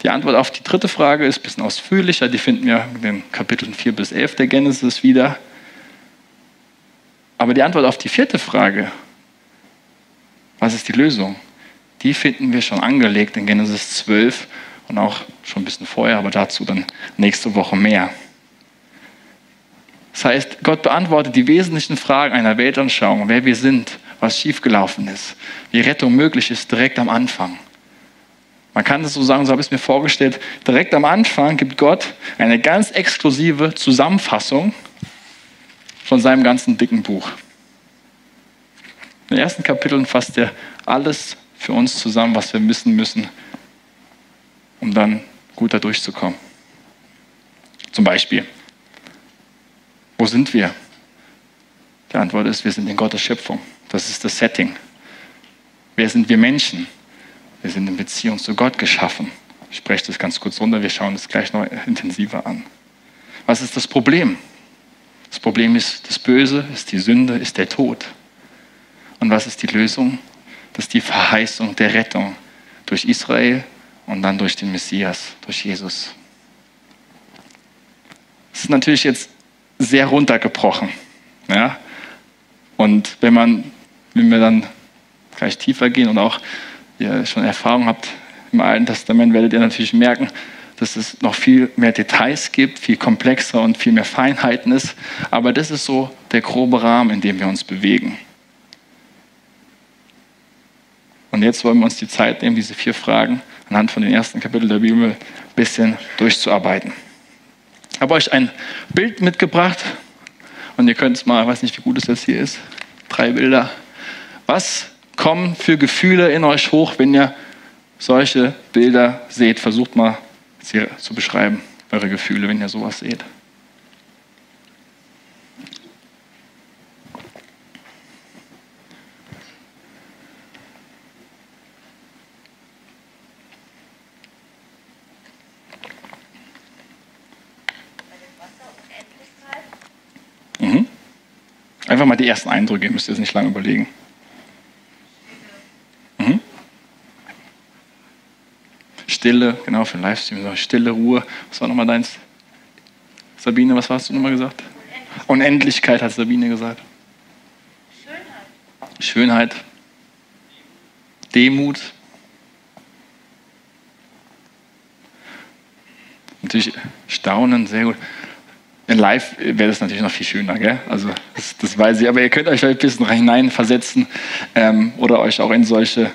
Die Antwort auf die dritte Frage ist ein bisschen ausführlicher, die finden wir in den Kapiteln 4 bis 11 der Genesis wieder. Aber die Antwort auf die vierte Frage, was ist die Lösung, die finden wir schon angelegt in Genesis 12 und auch schon ein bisschen vorher, aber dazu dann nächste Woche mehr. Das heißt, Gott beantwortet die wesentlichen Fragen einer Weltanschauung, wer wir sind, was schiefgelaufen ist, wie Rettung möglich ist, direkt am Anfang. Man kann es so sagen, so habe ich es mir vorgestellt, direkt am Anfang gibt Gott eine ganz exklusive Zusammenfassung von seinem ganzen dicken Buch. In den ersten Kapiteln fasst er alles für uns zusammen, was wir wissen müssen, um dann gut da durchzukommen. Zum Beispiel, wo sind wir? Die Antwort ist, wir sind in Gottes Schöpfung. Das ist das Setting. Wer sind wir Menschen? Wir sind in Beziehung zu Gott geschaffen. Ich spreche das ganz kurz runter, wir schauen das gleich noch intensiver an. Was ist das Problem? Das Problem ist das Böse, ist die Sünde, ist der Tod. Und was ist die Lösung? Das ist die Verheißung der Rettung durch Israel und dann durch den Messias, durch Jesus. Das ist natürlich jetzt sehr runtergebrochen. Ja? Und wenn man, wenn wir dann gleich tiefer gehen und auch ihr schon Erfahrung habt im Alten Testament, werdet ihr natürlich merken, dass es noch viel mehr Details gibt, viel komplexer und viel mehr Feinheiten ist. Aber das ist so der grobe Rahmen, in dem wir uns bewegen. Und jetzt wollen wir uns die Zeit nehmen, diese vier Fragen anhand von den ersten Kapiteln der Bibel ein bisschen durchzuarbeiten. Ich habe euch ein Bild mitgebracht und ihr könnt es mal, ich weiß nicht, wie gut es jetzt hier ist, drei Bilder. Was kommen für Gefühle in euch hoch, wenn ihr solche Bilder seht? Versucht mal sie zu beschreiben, eure Gefühle, wenn ihr sowas seht. Einfach mal die ersten Eindrücke, ihr müsst jetzt nicht lange überlegen. Stille, genau, für den Livestream, Stille, Ruhe. Was war nochmal deins? Sabine, was hast du nochmal gesagt? Unendlichkeit. Unendlichkeit hat Sabine gesagt. Schönheit. Schönheit. Demut. Natürlich Staunen, sehr gut. In Live wäre das natürlich noch viel schöner, gell? Also das, das weiß ich. Aber ihr könnt euch ein bisschen hineinversetzen ähm, oder euch auch in solche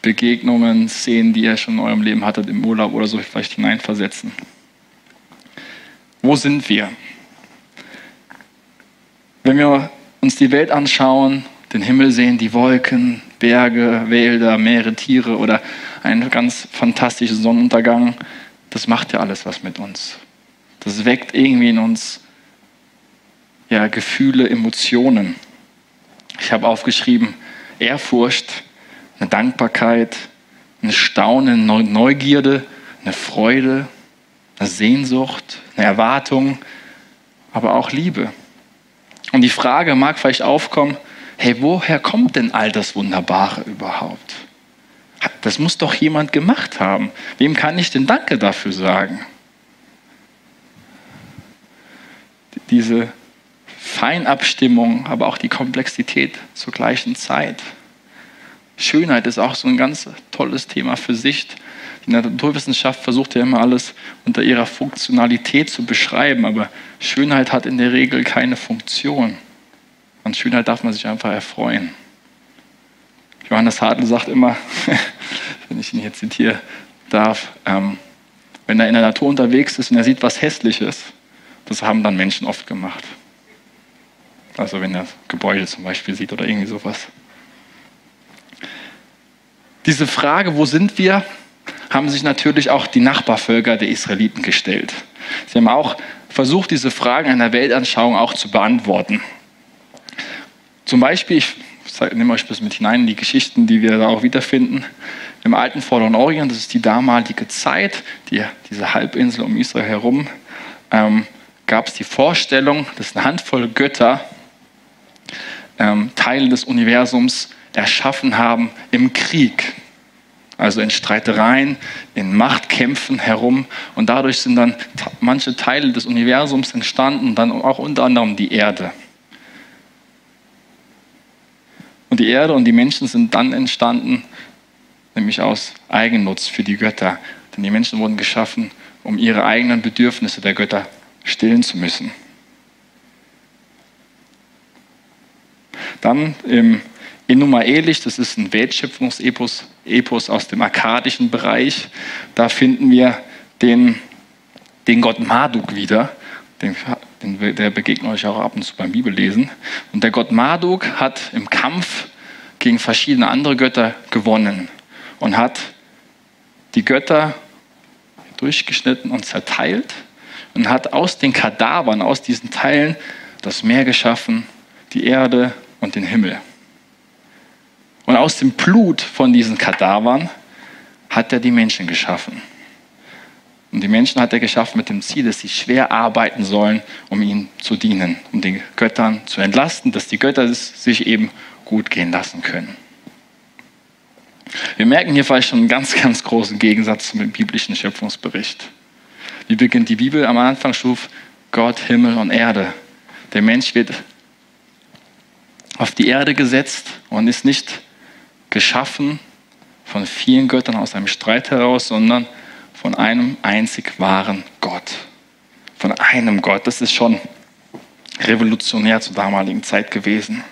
Begegnungen, Szenen, die ihr schon in eurem Leben hattet, im Urlaub oder so, vielleicht hineinversetzen. Wo sind wir? Wenn wir uns die Welt anschauen, den Himmel sehen, die Wolken, Berge, Wälder, Meere, Tiere oder einen ganz fantastischen Sonnenuntergang, das macht ja alles was mit uns. Das weckt irgendwie in uns ja, Gefühle, Emotionen. Ich habe aufgeschrieben, Ehrfurcht, eine Dankbarkeit, eine Staunen, Neugierde, eine Freude, eine Sehnsucht, eine Erwartung, aber auch Liebe. Und die Frage mag vielleicht aufkommen, hey, woher kommt denn all das Wunderbare überhaupt? Das muss doch jemand gemacht haben. Wem kann ich denn Danke dafür sagen? Diese Feinabstimmung, aber auch die Komplexität zur gleichen Zeit. Schönheit ist auch so ein ganz tolles Thema für sich. Die Naturwissenschaft versucht ja immer alles unter ihrer Funktionalität zu beschreiben, aber Schönheit hat in der Regel keine Funktion. An Schönheit darf man sich einfach erfreuen. Johannes Hartl sagt immer, wenn ich ihn hier zitieren darf, ähm, wenn er in der Natur unterwegs ist und er sieht was Hässliches, das haben dann Menschen oft gemacht. Also wenn er Gebäude zum Beispiel sieht oder irgendwie sowas. Diese Frage, wo sind wir, haben sich natürlich auch die Nachbarvölker der Israeliten gestellt. Sie haben auch versucht, diese Fragen einer Weltanschauung auch zu beantworten. Zum Beispiel, ich nehme euch das mit hinein in die Geschichten, die wir da auch wiederfinden. Im alten Vorderen Orient, das ist die damalige Zeit, die, diese Halbinsel um Israel herum, ähm, gab es die Vorstellung, dass eine Handvoll Götter ähm, Teile des Universums erschaffen haben im Krieg. Also in Streitereien, in Machtkämpfen herum. Und dadurch sind dann manche Teile des Universums entstanden, dann auch unter anderem die Erde. Und die Erde und die Menschen sind dann entstanden, nämlich aus Eigennutz für die Götter. Denn die Menschen wurden geschaffen, um ihre eigenen Bedürfnisse der Götter stillen zu müssen. Dann im Enuma Elish, das ist ein Weltschöpfungsepos Epos aus dem akkadischen Bereich, da finden wir den, den Gott Marduk wieder. Den, den, der begegnet euch auch ab und zu beim Bibellesen. Und der Gott Marduk hat im Kampf gegen verschiedene andere Götter gewonnen und hat die Götter durchgeschnitten und zerteilt und hat aus den Kadavern, aus diesen Teilen das Meer geschaffen, die Erde und den Himmel. Und aus dem Blut von diesen Kadavern hat er die Menschen geschaffen. Und die Menschen hat er geschaffen mit dem Ziel, dass sie schwer arbeiten sollen, um ihm zu dienen, um den Göttern zu entlasten, dass die Götter es sich eben gut gehen lassen können. Wir merken hier vielleicht schon einen ganz, ganz großen Gegensatz zum biblischen Schöpfungsbericht. Wie beginnt die Bibel? Am Anfang schuf Gott Himmel und Erde. Der Mensch wird auf die Erde gesetzt und ist nicht geschaffen von vielen Göttern aus einem Streit heraus, sondern von einem einzig wahren Gott. Von einem Gott. Das ist schon revolutionär zur damaligen Zeit gewesen.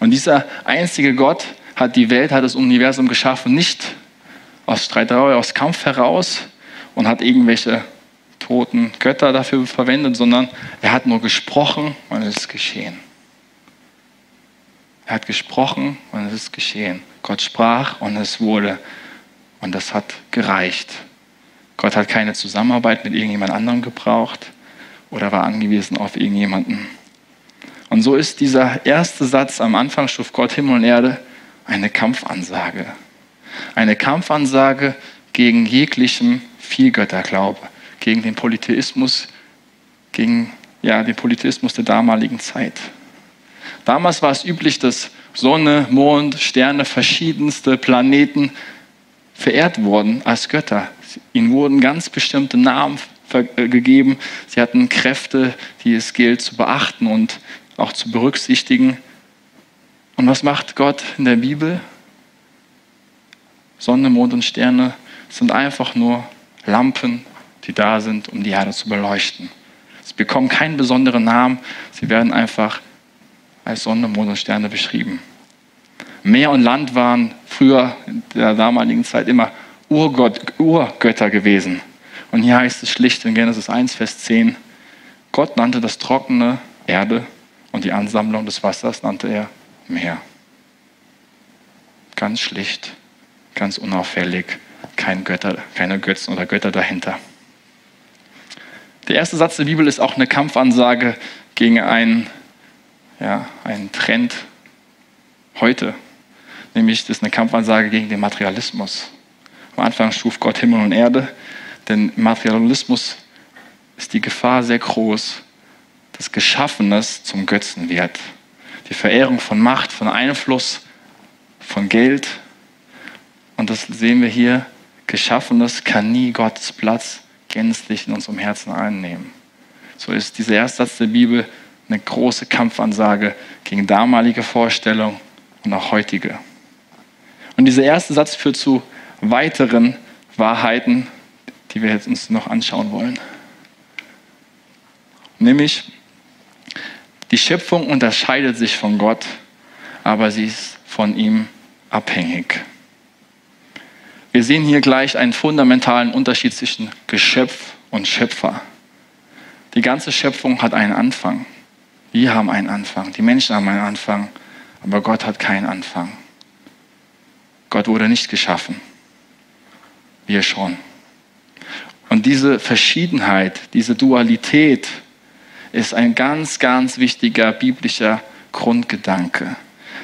Und dieser einzige Gott hat die Welt, hat das Universum geschaffen, nicht aus Streiterei, aus Kampf heraus und hat irgendwelche toten Götter dafür verwendet, sondern er hat nur gesprochen und es ist geschehen. Er hat gesprochen und es ist geschehen. Gott sprach und es wurde. Und das hat gereicht. Gott hat keine Zusammenarbeit mit irgendjemand anderem gebraucht oder war angewiesen auf irgendjemanden. Und so ist dieser erste Satz am Anfang schuf Gott Himmel und Erde eine Kampfansage. Eine Kampfansage gegen jeglichen Vielgötterglaube, gegen den Polytheismus, gegen ja, den Polytheismus der damaligen Zeit. Damals war es üblich, dass Sonne, Mond, Sterne, verschiedenste Planeten verehrt wurden als Götter. Ihnen wurden ganz bestimmte Namen äh, gegeben. Sie hatten Kräfte, die es gilt zu beachten und auch zu berücksichtigen. Und was macht Gott in der Bibel? Sonne, Mond und Sterne sind einfach nur Lampen, die da sind, um die Erde zu beleuchten. Sie bekommen keinen besonderen Namen, sie werden einfach als Sonne, Mond und Sterne beschrieben. Meer und Land waren früher in der damaligen Zeit immer Urgott, Urgötter gewesen. Und hier heißt es schlicht in Genesis 1, Vers 10, Gott nannte das trockene Erde und die Ansammlung des Wassers nannte er Meer. Ganz schlicht, ganz unauffällig, kein Götter, keine Götzen oder Götter dahinter. Der erste Satz der Bibel ist auch eine Kampfansage gegen einen ja, ein Trend heute, nämlich das ist eine Kampfansage gegen den Materialismus. Am Anfang schuf Gott Himmel und Erde, denn Materialismus ist die Gefahr sehr groß, dass Geschaffenes zum Götzen wird. Die Verehrung von Macht, von Einfluss, von Geld. Und das sehen wir hier. Geschaffenes kann nie Gottes Platz gänzlich in unserem Herzen einnehmen. So ist dieser erste Satz der Bibel eine große Kampfansage gegen damalige Vorstellungen und auch heutige. Und dieser erste Satz führt zu weiteren Wahrheiten, die wir jetzt uns noch anschauen wollen. Nämlich, die Schöpfung unterscheidet sich von Gott, aber sie ist von ihm abhängig. Wir sehen hier gleich einen fundamentalen Unterschied zwischen Geschöpf und Schöpfer. Die ganze Schöpfung hat einen Anfang. Wir haben einen Anfang, die Menschen haben einen Anfang, aber Gott hat keinen Anfang. Gott wurde nicht geschaffen. wir schon. Und diese Verschiedenheit, diese Dualität ist ein ganz, ganz wichtiger biblischer Grundgedanke.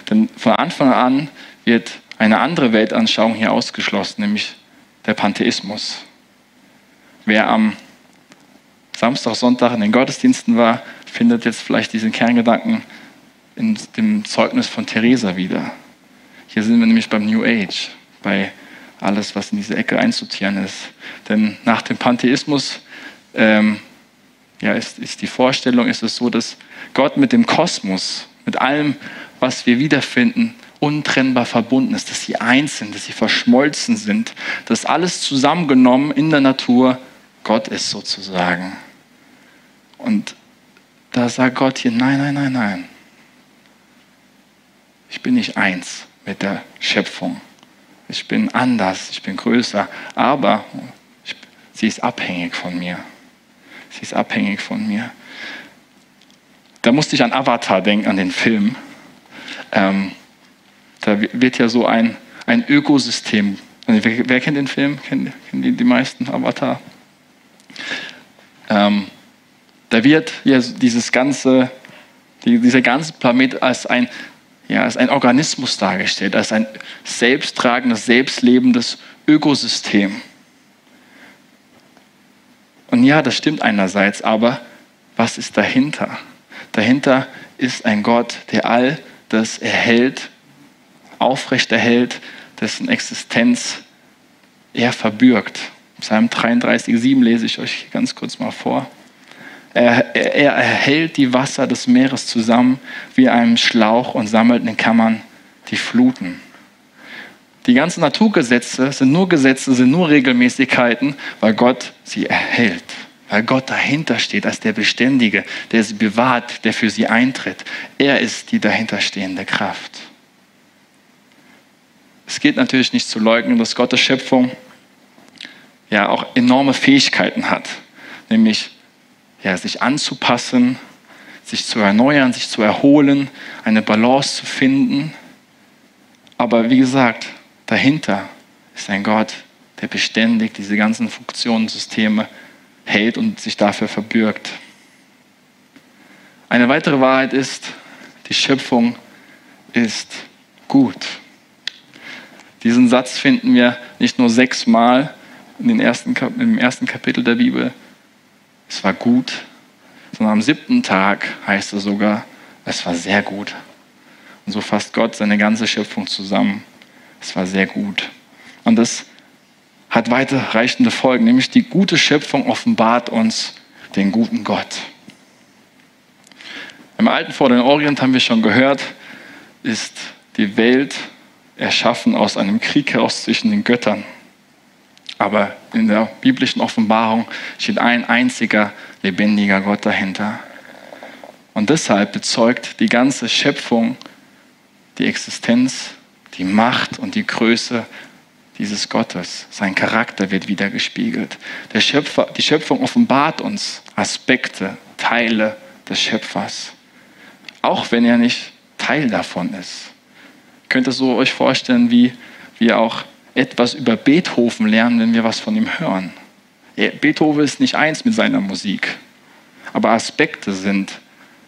Denn von Anfang an wird eine andere Weltanschauung hier ausgeschlossen, nämlich der Pantheismus. Wer am Samstag, Sonntag in den Gottesdiensten war, findet jetzt vielleicht diesen Kerngedanken in dem Zeugnis von Theresa wieder. Hier sind wir nämlich beim New Age, bei alles, was in diese Ecke einsortieren ist. Denn nach dem Pantheismus ähm, ja, ist, ist die Vorstellung, ist es so, dass Gott mit dem Kosmos, mit allem, was wir wiederfinden, untrennbar verbunden ist, dass sie eins sind, dass sie verschmolzen sind, dass alles zusammengenommen in der Natur Gott ist sozusagen. Und da sagt Gott hier, nein, nein, nein, nein. Ich bin nicht eins mit der Schöpfung. Ich bin anders, ich bin größer, aber ich, sie ist abhängig von mir. Sie ist abhängig von mir. Da musste ich an Avatar denken, an den Film. Ähm, da wird ja so ein, ein Ökosystem. Also wer, wer, kennt den Film? Kennen, kennen die, die meisten Avatar? Ähm, da wird ja dieses ganze, die, dieser ganze Planet als ein, ja, als ein Organismus dargestellt, als ein selbsttragendes, selbstlebendes Ökosystem. Und ja, das stimmt einerseits, aber was ist dahinter? Dahinter ist ein Gott, der all das erhält aufrechterhält, dessen Existenz er verbürgt. Psalm 33, 7 lese ich euch ganz kurz mal vor. Er, er, er erhält die Wasser des Meeres zusammen wie einem Schlauch und sammelt in Kammern die Fluten. Die ganzen Naturgesetze sind nur Gesetze, sind nur Regelmäßigkeiten, weil Gott sie erhält. Weil Gott dahinter steht als der Beständige, der sie bewahrt, der für sie eintritt. Er ist die dahinterstehende Kraft. Es geht natürlich nicht zu leugnen, dass Gottes Schöpfung ja auch enorme Fähigkeiten hat, nämlich ja, sich anzupassen, sich zu erneuern, sich zu erholen, eine Balance zu finden. Aber wie gesagt, dahinter ist ein Gott, der beständig diese ganzen Funktionssysteme hält und sich dafür verbürgt. Eine weitere Wahrheit ist, die Schöpfung ist gut. Diesen Satz finden wir nicht nur sechsmal in den ersten, im ersten Kapitel der Bibel. Es war gut, sondern am siebten Tag heißt es sogar, es war sehr gut. Und so fasst Gott seine ganze Schöpfung zusammen. Es war sehr gut. Und das hat weiterreichende Folgen, nämlich die gute Schöpfung offenbart uns den guten Gott. Im alten Vorderen Orient haben wir schon gehört, ist die Welt erschaffen aus einem Krieg heraus zwischen den Göttern. Aber in der biblischen Offenbarung steht ein einziger lebendiger Gott dahinter. Und deshalb bezeugt die ganze Schöpfung die Existenz, die Macht und die Größe dieses Gottes. Sein Charakter wird wiedergespiegelt. Der Schöpfer, die Schöpfung offenbart uns Aspekte, Teile des Schöpfers, auch wenn er nicht Teil davon ist könnt ihr so euch vorstellen, wie wir auch etwas über Beethoven lernen, wenn wir was von ihm hören. Beethoven ist nicht eins mit seiner Musik, aber Aspekte sind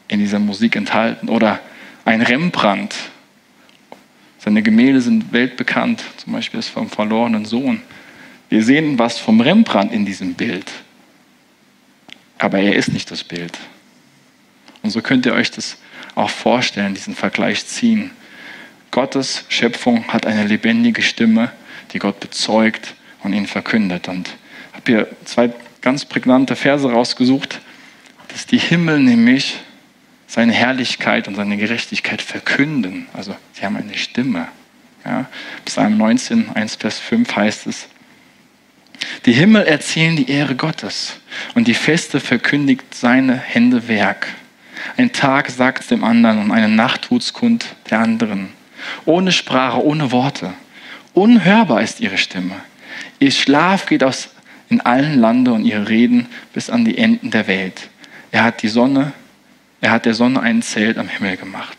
in dieser Musik enthalten. Oder ein Rembrandt. Seine Gemälde sind weltbekannt, zum Beispiel das vom verlorenen Sohn. Wir sehen was vom Rembrandt in diesem Bild, aber er ist nicht das Bild. Und so könnt ihr euch das auch vorstellen, diesen Vergleich ziehen. Gottes Schöpfung hat eine lebendige Stimme, die Gott bezeugt und ihn verkündet. Und ich habe hier zwei ganz prägnante Verse rausgesucht, dass die Himmel nämlich seine Herrlichkeit und seine Gerechtigkeit verkünden. Also sie haben eine Stimme. Ja, Psalm 19, 1 Vers 5 heißt es, die Himmel erzählen die Ehre Gottes und die Feste verkündigt seine Hände Werk. Ein Tag sagt dem anderen und eine Nacht tut's kund der anderen ohne Sprache, ohne Worte. Unhörbar ist ihre Stimme. Ihr Schlaf geht aus in allen Lande und ihre Reden bis an die Enden der Welt. Er hat die Sonne, er hat der Sonne ein Zelt am Himmel gemacht.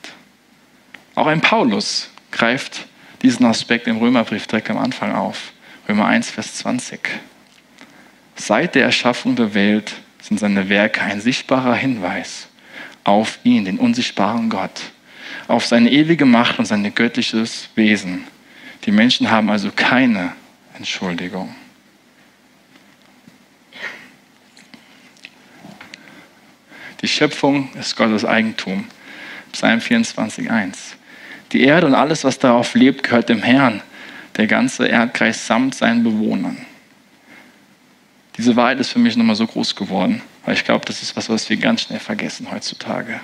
Auch ein Paulus greift diesen Aspekt im Römerbrief direkt am Anfang auf, Römer 1, Vers 20. Seit der Erschaffung der Welt sind seine Werke ein sichtbarer Hinweis auf ihn, den unsichtbaren Gott, auf seine ewige Macht und sein göttliches Wesen. Die Menschen haben also keine Entschuldigung. Die Schöpfung ist Gottes Eigentum. Psalm 24, 1. Die Erde und alles, was darauf lebt, gehört dem Herrn, der ganze Erdkreis samt seinen Bewohnern. Diese Wahrheit ist für mich nochmal so groß geworden, weil ich glaube, das ist was, was wir ganz schnell vergessen heutzutage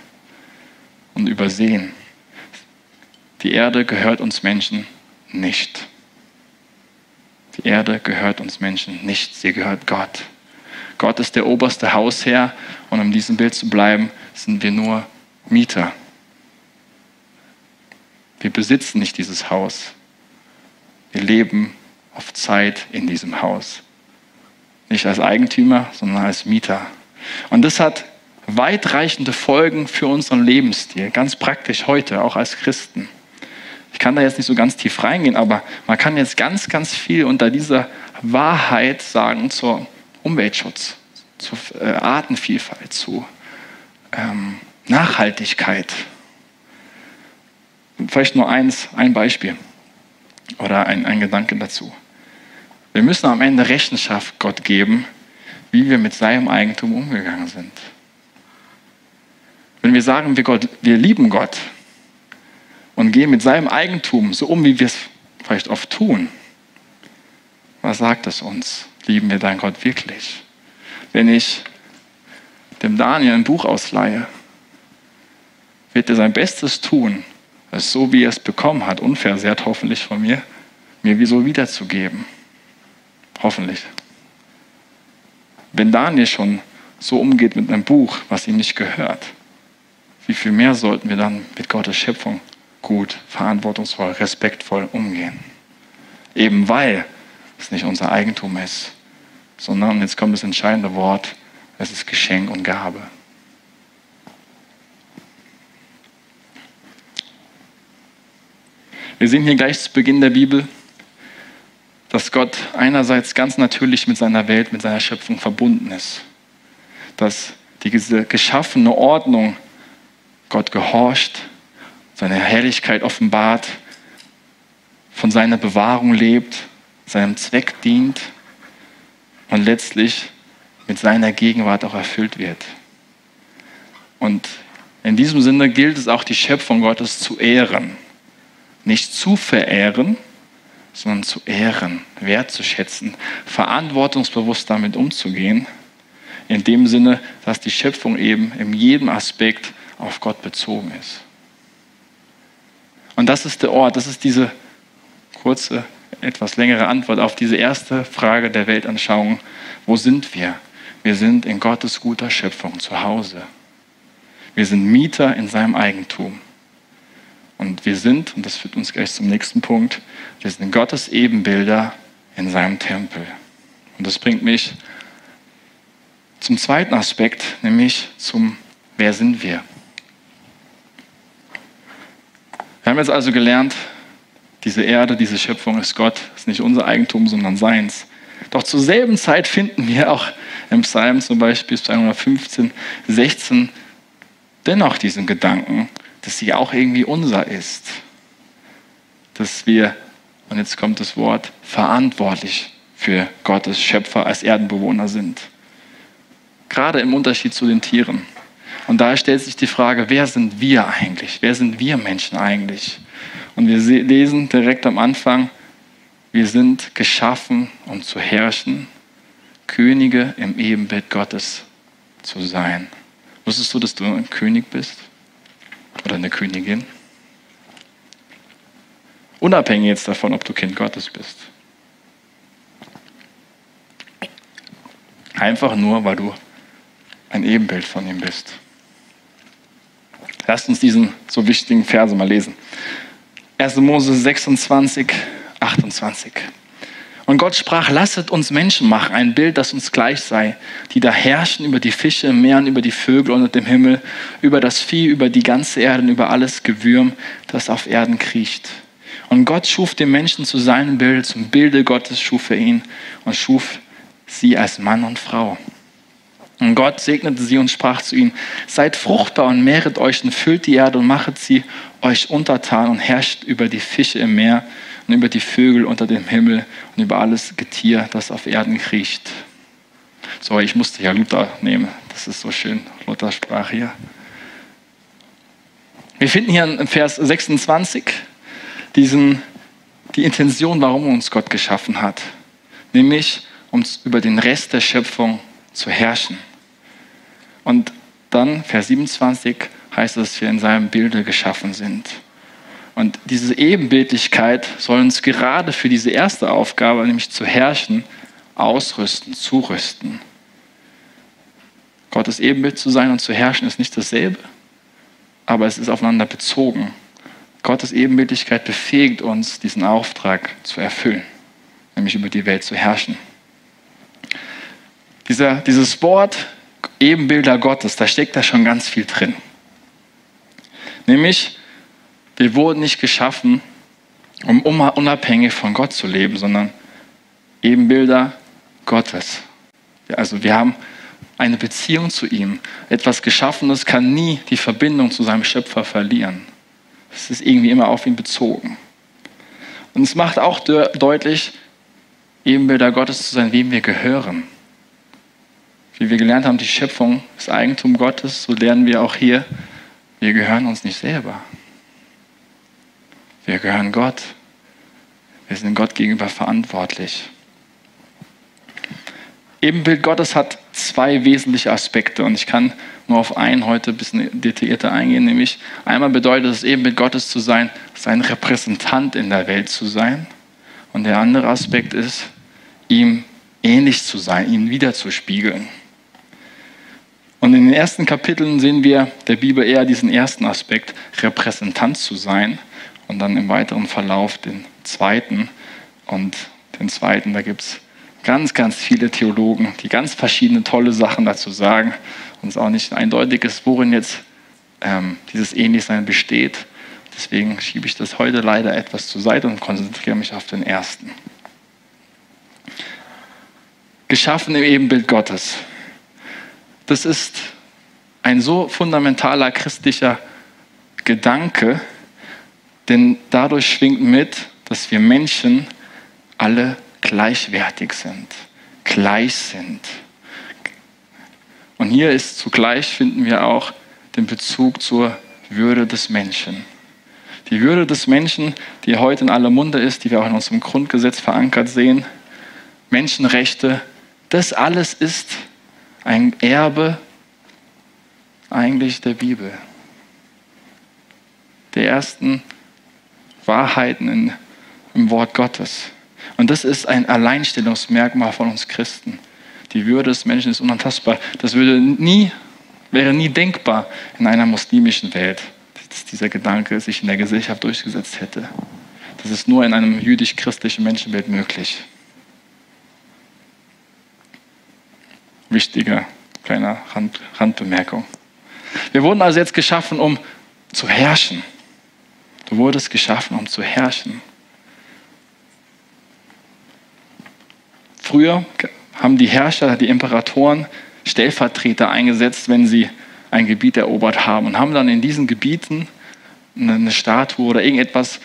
und übersehen. Die Erde gehört uns Menschen nicht. Die Erde gehört uns Menschen nicht, sie gehört Gott. Gott ist der oberste Hausherr und um diesem Bild zu bleiben, sind wir nur Mieter. Wir besitzen nicht dieses Haus. Wir leben auf Zeit in diesem Haus. Nicht als Eigentümer, sondern als Mieter. Und das hat weitreichende Folgen für unseren Lebensstil, ganz praktisch heute, auch als Christen. Ich kann da jetzt nicht so ganz tief reingehen, aber man kann jetzt ganz, ganz viel unter dieser Wahrheit sagen zur Umweltschutz, zur äh, Artenvielfalt, zu ähm, Nachhaltigkeit. Vielleicht nur eins, ein Beispiel oder ein, ein Gedanke dazu. Wir müssen am Ende Rechenschaft Gott geben, wie wir mit seinem Eigentum umgegangen sind. Wenn wir sagen, wir, Gott, wir lieben Gott und gehen mit seinem Eigentum so um, wie wir es vielleicht oft tun, was sagt es uns? Lieben wir deinen Gott wirklich? Wenn ich dem Daniel ein Buch ausleihe, wird er sein Bestes tun, es so wie er es bekommen hat, unversehrt hoffentlich von mir, mir so wiederzugeben. Hoffentlich. Wenn Daniel schon so umgeht mit einem Buch, was ihm nicht gehört, wie viel mehr sollten wir dann mit Gottes Schöpfung gut, verantwortungsvoll, respektvoll umgehen? Eben weil es nicht unser Eigentum ist, sondern, jetzt kommt das entscheidende Wort, es ist Geschenk und Gabe. Wir sehen hier gleich zu Beginn der Bibel, dass Gott einerseits ganz natürlich mit seiner Welt, mit seiner Schöpfung verbunden ist. Dass diese geschaffene Ordnung Gott gehorcht, seine Herrlichkeit offenbart, von seiner Bewahrung lebt, seinem Zweck dient und letztlich mit seiner Gegenwart auch erfüllt wird. Und in diesem Sinne gilt es auch, die Schöpfung Gottes zu ehren. Nicht zu verehren, sondern zu ehren, wertzuschätzen, verantwortungsbewusst damit umzugehen. In dem Sinne, dass die Schöpfung eben in jedem Aspekt auf Gott bezogen ist. Und das ist der Ort, das ist diese kurze, etwas längere Antwort auf diese erste Frage der Weltanschauung. Wo sind wir? Wir sind in Gottes guter Schöpfung zu Hause. Wir sind Mieter in seinem Eigentum. Und wir sind, und das führt uns gleich zum nächsten Punkt, wir sind Gottes Ebenbilder in seinem Tempel. Und das bringt mich zum zweiten Aspekt, nämlich zum Wer sind wir? Wir haben jetzt also gelernt, diese Erde, diese Schöpfung ist Gott, ist nicht unser Eigentum, sondern seins. Doch zur selben Zeit finden wir auch im Psalm zum Beispiel, Psalm 115, 16, dennoch diesen Gedanken, dass sie auch irgendwie unser ist. Dass wir, und jetzt kommt das Wort, verantwortlich für Gottes Schöpfer als Erdenbewohner sind. Gerade im Unterschied zu den Tieren. Und daher stellt sich die Frage, wer sind wir eigentlich? Wer sind wir Menschen eigentlich? Und wir lesen direkt am Anfang, wir sind geschaffen, um zu herrschen, Könige im Ebenbild Gottes zu sein. Wusstest du, dass du ein König bist? oder eine Königin. Unabhängig jetzt davon, ob du Kind Gottes bist. Einfach nur, weil du ein Ebenbild von ihm bist. Lasst uns diesen so wichtigen Verse mal lesen. 1. Mose 26, 28. Und Gott sprach, lasset uns Menschen machen, ein Bild, das uns gleich sei, die da herrschen über die Fische im Meer und über die Vögel unter dem Himmel, über das Vieh, über die ganze Erde und über alles Gewürm, das auf Erden kriecht. Und Gott schuf den Menschen zu seinem Bild, zum Bilde Gottes schuf er ihn und schuf sie als Mann und Frau. Und Gott segnete sie und sprach zu ihnen, seid fruchtbar und mehret euch und füllt die Erde und machet sie euch untertan und herrscht über die Fische im Meer und über die Vögel unter dem Himmel und über alles Getier, das auf Erden kriecht. So, ich musste ja Luther nehmen. Das ist so schön, Luther sprach hier. Wir finden hier im Vers 26 diesen, die Intention, warum uns Gott geschaffen hat. Nämlich, um über den Rest der Schöpfung zu herrschen. Und dann, Vers 27, heißt es, dass wir in seinem Bilde geschaffen sind. Und diese Ebenbildlichkeit soll uns gerade für diese erste Aufgabe, nämlich zu herrschen, ausrüsten, zurüsten. Gottes Ebenbild zu sein und zu herrschen ist nicht dasselbe, aber es ist aufeinander bezogen. Gottes Ebenbildlichkeit befähigt uns, diesen Auftrag zu erfüllen, nämlich über die Welt zu herrschen. Dieser, dieses Wort Ebenbilder Gottes, da steckt da schon ganz viel drin. Nämlich, wir wurden nicht geschaffen, um unabhängig von Gott zu leben, sondern Ebenbilder Gottes. Also wir haben eine Beziehung zu ihm. Etwas Geschaffenes kann nie die Verbindung zu seinem Schöpfer verlieren. Es ist irgendwie immer auf ihn bezogen. Und es macht auch deutlich, Ebenbilder Gottes zu sein, wem wir gehören. Wie wir gelernt haben, die Schöpfung ist Eigentum Gottes, so lernen wir auch hier, wir gehören uns nicht selber. Wir gehören Gott. Wir sind Gott gegenüber verantwortlich. Ebenbild Gottes hat zwei wesentliche Aspekte und ich kann nur auf einen heute ein bisschen detaillierter eingehen, nämlich einmal bedeutet es Ebenbild Gottes zu sein, sein Repräsentant in der Welt zu sein und der andere Aspekt ist, ihm ähnlich zu sein, ihn wiederzuspiegeln. Und in den ersten Kapiteln sehen wir der Bibel eher diesen ersten Aspekt, Repräsentant zu sein und dann im weiteren Verlauf den zweiten und den zweiten, da gibt es ganz, ganz viele Theologen, die ganz verschiedene tolle Sachen dazu sagen und es auch nicht eindeutig ist, worin jetzt ähm, dieses Ähnlichsein besteht. Deswegen schiebe ich das heute leider etwas zur Seite und konzentriere mich auf den ersten. Geschaffen im Ebenbild Gottes. Das ist ein so fundamentaler christlicher Gedanke, denn dadurch schwingt mit, dass wir Menschen alle gleichwertig sind, gleich sind. Und hier ist zugleich, finden wir auch den Bezug zur Würde des Menschen. Die Würde des Menschen, die heute in aller Munde ist, die wir auch in unserem Grundgesetz verankert sehen, Menschenrechte, das alles ist ein Erbe eigentlich der Bibel. Der ersten Wahrheiten in, im Wort Gottes. Und das ist ein Alleinstellungsmerkmal von uns Christen. Die Würde des Menschen ist unantastbar. Das würde nie, wäre nie denkbar in einer muslimischen Welt, dass dieser Gedanke sich in der Gesellschaft durchgesetzt hätte. Das ist nur in einem jüdisch-christlichen Menschenbild möglich. Wichtige kleine Rand, Randbemerkung. Wir wurden also jetzt geschaffen, um zu herrschen. Du wurdest geschaffen, um zu herrschen. Früher haben die Herrscher, die Imperatoren Stellvertreter eingesetzt, wenn sie ein Gebiet erobert haben und haben dann in diesen Gebieten eine Statue oder irgendetwas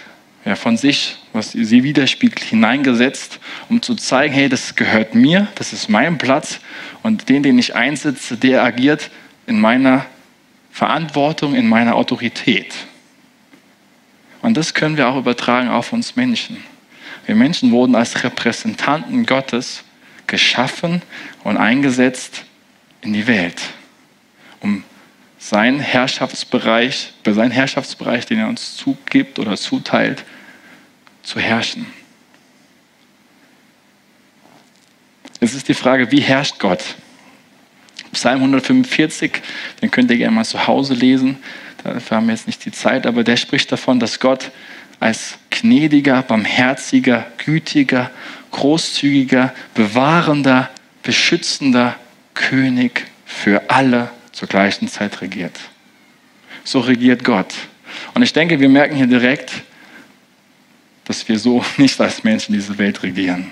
ja, von sich, was sie widerspiegelt, hineingesetzt, um zu zeigen, hey, das gehört mir, das ist mein Platz und den, den ich einsetze, der agiert in meiner Verantwortung, in meiner Autorität. Und das können wir auch übertragen auf uns Menschen. Wir Menschen wurden als Repräsentanten Gottes geschaffen und eingesetzt in die Welt, um seinen Herrschaftsbereich, bei seinem Herrschaftsbereich, den er uns zugibt oder zuteilt, zu herrschen. Jetzt ist die Frage, wie herrscht Gott? Psalm 145, den könnt ihr gerne mal zu Hause lesen. Dafür haben wir jetzt nicht die Zeit, aber der spricht davon, dass Gott als gnädiger, barmherziger, gütiger, großzügiger, bewahrender, beschützender König für alle zur gleichen Zeit regiert. So regiert Gott. Und ich denke, wir merken hier direkt, dass wir so nicht als Menschen diese Welt regieren.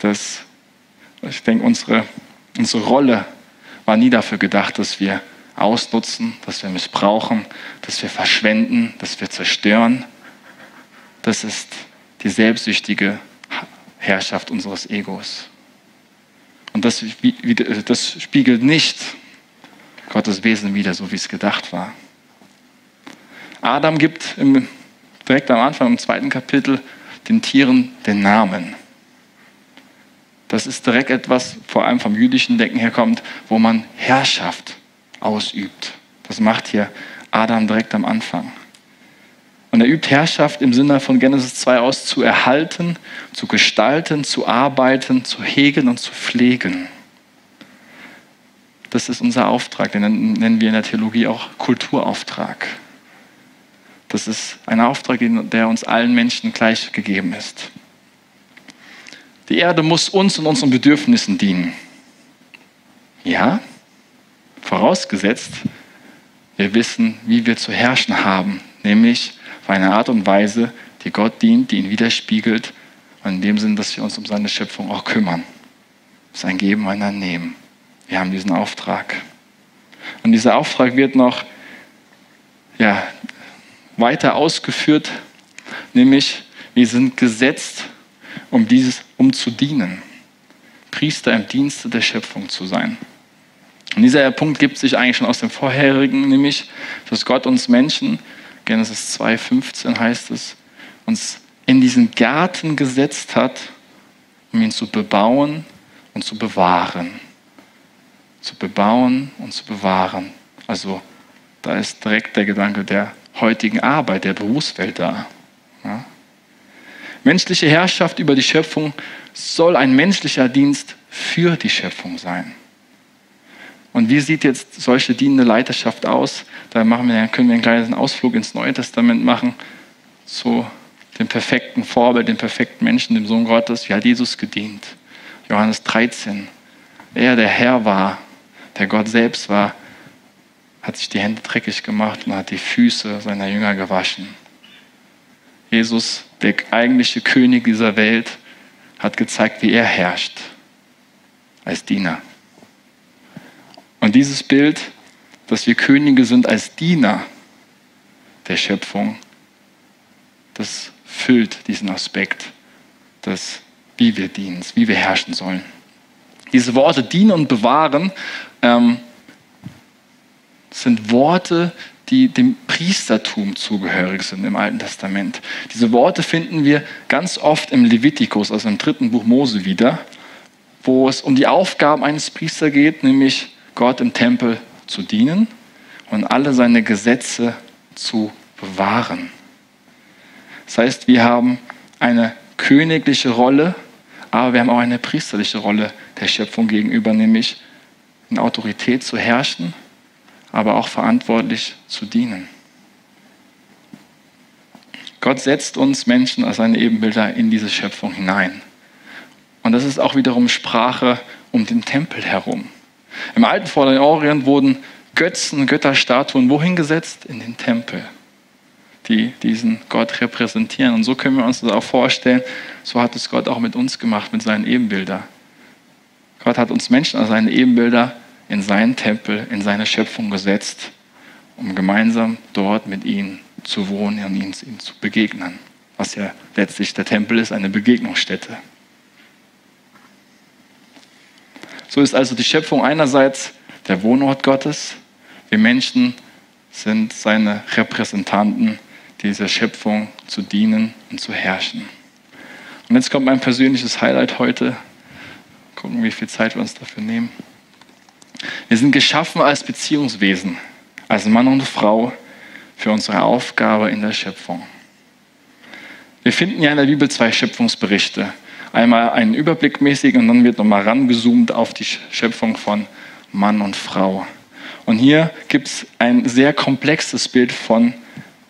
Das, ich denke, unsere, unsere Rolle war nie dafür gedacht, dass wir ausnutzen, dass wir missbrauchen, dass wir verschwenden, dass wir zerstören. Das ist die selbstsüchtige Herrschaft unseres Egos. Und das, das spiegelt nicht Gottes Wesen wieder, so wie es gedacht war. Adam gibt im, direkt am Anfang im zweiten Kapitel den Tieren den Namen. Das ist direkt etwas, vor allem vom jüdischen Denken herkommt, wo man Herrschaft ausübt. Das macht hier Adam direkt am Anfang. Und er übt Herrschaft im Sinne von Genesis 2 aus, zu erhalten, zu gestalten, zu arbeiten, zu hegen und zu pflegen. Das ist unser Auftrag, den nennen wir in der Theologie auch Kulturauftrag. Das ist ein Auftrag, der uns allen Menschen gleich gegeben ist. Die Erde muss uns und unseren Bedürfnissen dienen. Ja, vorausgesetzt, wir wissen, wie wir zu herrschen haben, nämlich auf eine Art und Weise, die Gott dient, die ihn widerspiegelt, und in dem Sinn, dass wir uns um seine Schöpfung auch kümmern. Sein Geben und ein Nehmen. Wir haben diesen Auftrag. Und dieser Auftrag wird noch ja, weiter ausgeführt, nämlich wir sind gesetzt, um dieses, um zu dienen. Priester im Dienste der Schöpfung zu sein. Und dieser Punkt gibt sich eigentlich schon aus dem vorherigen, nämlich, dass Gott uns Menschen, Genesis 2,15 heißt es, uns in diesen Garten gesetzt hat, um ihn zu bebauen und zu bewahren. Zu bebauen und zu bewahren. Also da ist direkt der Gedanke der heutigen Arbeit, der Berufswelt da. Ja? Menschliche Herrschaft über die Schöpfung soll ein menschlicher Dienst für die Schöpfung sein. Und wie sieht jetzt solche dienende Leiterschaft aus? Da machen wir, können wir einen kleinen Ausflug ins Neue Testament machen, zu dem perfekten Vorbild, dem perfekten Menschen, dem Sohn Gottes. Wie hat Jesus gedient? Johannes 13. Er, der Herr war, der Gott selbst war, hat sich die Hände dreckig gemacht und hat die Füße seiner Jünger gewaschen. Jesus, der eigentliche König dieser Welt, hat gezeigt, wie er herrscht. Als Diener. Und dieses Bild, dass wir Könige sind als Diener der Schöpfung, das füllt diesen Aspekt, dass, wie wir dienen, wie wir herrschen sollen. Diese Worte dienen und bewahren ähm, sind Worte, die dem Priestertum zugehörig sind im Alten Testament. Diese Worte finden wir ganz oft im Levitikus, also im dritten Buch Mose wieder, wo es um die Aufgaben eines Priesters geht, nämlich Gott im Tempel zu dienen und alle seine Gesetze zu bewahren. Das heißt, wir haben eine königliche Rolle, aber wir haben auch eine priesterliche Rolle der Schöpfung gegenüber, nämlich in Autorität zu herrschen, aber auch verantwortlich zu dienen. Gott setzt uns Menschen als seine Ebenbilder in diese Schöpfung hinein. Und das ist auch wiederum Sprache um den Tempel herum. Im alten Vorderen Orient wurden Götzen, Götterstatuen wohin gesetzt? In den Tempel, die diesen Gott repräsentieren. Und so können wir uns das auch vorstellen, so hat es Gott auch mit uns gemacht, mit seinen Ebenbildern. Gott hat uns Menschen als seine Ebenbilder in seinen Tempel, in seine Schöpfung gesetzt, um gemeinsam dort mit ihm zu wohnen und ihm zu begegnen. Was ja letztlich der Tempel ist, eine Begegnungsstätte. So ist also die Schöpfung einerseits der Wohnort Gottes. Wir Menschen sind seine Repräsentanten, dieser Schöpfung zu dienen und zu herrschen. Und jetzt kommt mein persönliches Highlight heute. Gucken, wie viel Zeit wir uns dafür nehmen. Wir sind geschaffen als Beziehungswesen, als Mann und Frau für unsere Aufgabe in der Schöpfung. Wir finden ja in der Bibel zwei Schöpfungsberichte einmal einen Überblick mäßig und dann wird nochmal rangezoomt auf die Schöpfung von Mann und Frau. Und hier gibt es ein sehr komplexes Bild von,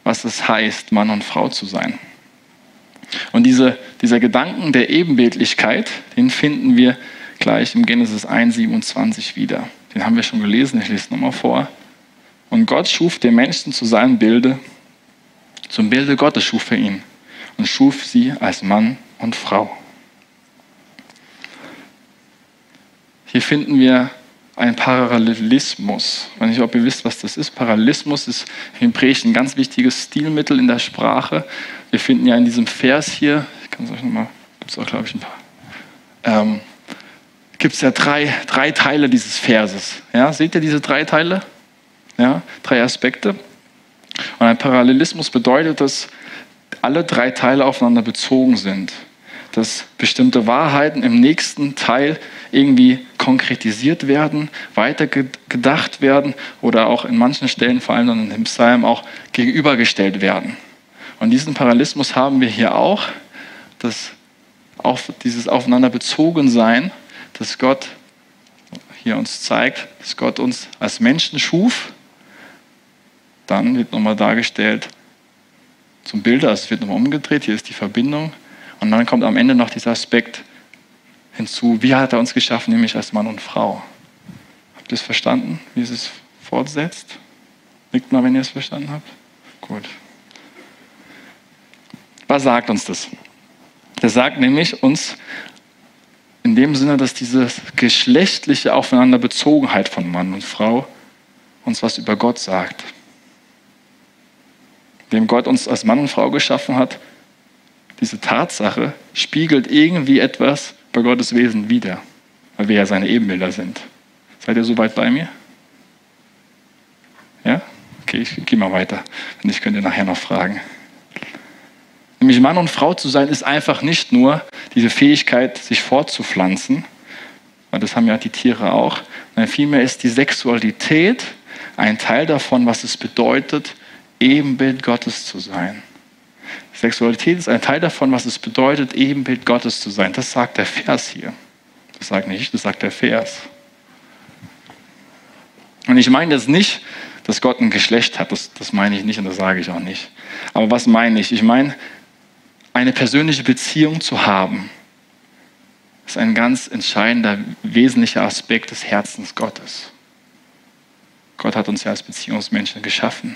was es heißt, Mann und Frau zu sein. Und diese, dieser Gedanken der Ebenbildlichkeit, den finden wir gleich im Genesis 1, 27 wieder. Den haben wir schon gelesen, ich lese nochmal vor. Und Gott schuf den Menschen zu seinem Bilde. Zum Bilde Gottes schuf er ihn und schuf sie als Mann und Frau. Hier finden wir einen Parallelismus. Ich weiß nicht, ob ihr wisst, was das ist. Parallelismus ist im Hebräisch ein ganz wichtiges Stilmittel in der Sprache. Wir finden ja in diesem Vers hier, ich kann es euch nochmal, gibt es auch, glaube ich, ein paar, ähm, gibt es ja drei, drei Teile dieses Verses. Ja, seht ihr diese drei Teile? Ja, drei Aspekte. Und ein Parallelismus bedeutet, dass alle drei Teile aufeinander bezogen sind. Dass bestimmte Wahrheiten im nächsten Teil irgendwie konkretisiert werden, weitergedacht werden oder auch in manchen Stellen, vor allem dann in dem Psalm, auch gegenübergestellt werden. Und diesen Parallelismus haben wir hier auch, dass auf dieses Aufeinander bezogen sein, dass Gott hier uns zeigt, dass Gott uns als Menschen schuf. Dann wird nochmal dargestellt zum Bilder, es wird nochmal umgedreht, hier ist die Verbindung. Und dann kommt am Ende noch dieser Aspekt hinzu, wie hat er uns geschaffen, nämlich als Mann und Frau. Habt ihr es verstanden, wie es sich fortsetzt? Nickt mal, wenn ihr es verstanden habt. Gut. Was sagt uns das? Das sagt nämlich uns in dem Sinne, dass diese geschlechtliche Aufeinanderbezogenheit von Mann und Frau uns was über Gott sagt. Dem Gott uns als Mann und Frau geschaffen hat, diese Tatsache spiegelt irgendwie etwas bei Gottes Wesen wider, weil wir ja seine Ebenbilder sind. Seid ihr soweit bei mir? Ja? Okay, ich gehe mal weiter. Und ich könnte nachher noch fragen. Nämlich Mann und Frau zu sein, ist einfach nicht nur diese Fähigkeit, sich fortzupflanzen, weil das haben ja die Tiere auch, sondern vielmehr ist die Sexualität ein Teil davon, was es bedeutet, Ebenbild Gottes zu sein. Sexualität ist ein Teil davon, was es bedeutet, Ebenbild Gottes zu sein. Das sagt der Vers hier. Das sagt nicht, das sagt der Vers. Und ich meine jetzt nicht, dass Gott ein Geschlecht hat. Das, das meine ich nicht und das sage ich auch nicht. Aber was meine ich? Ich meine, eine persönliche Beziehung zu haben, ist ein ganz entscheidender, wesentlicher Aspekt des Herzens Gottes. Gott hat uns ja als Beziehungsmenschen geschaffen.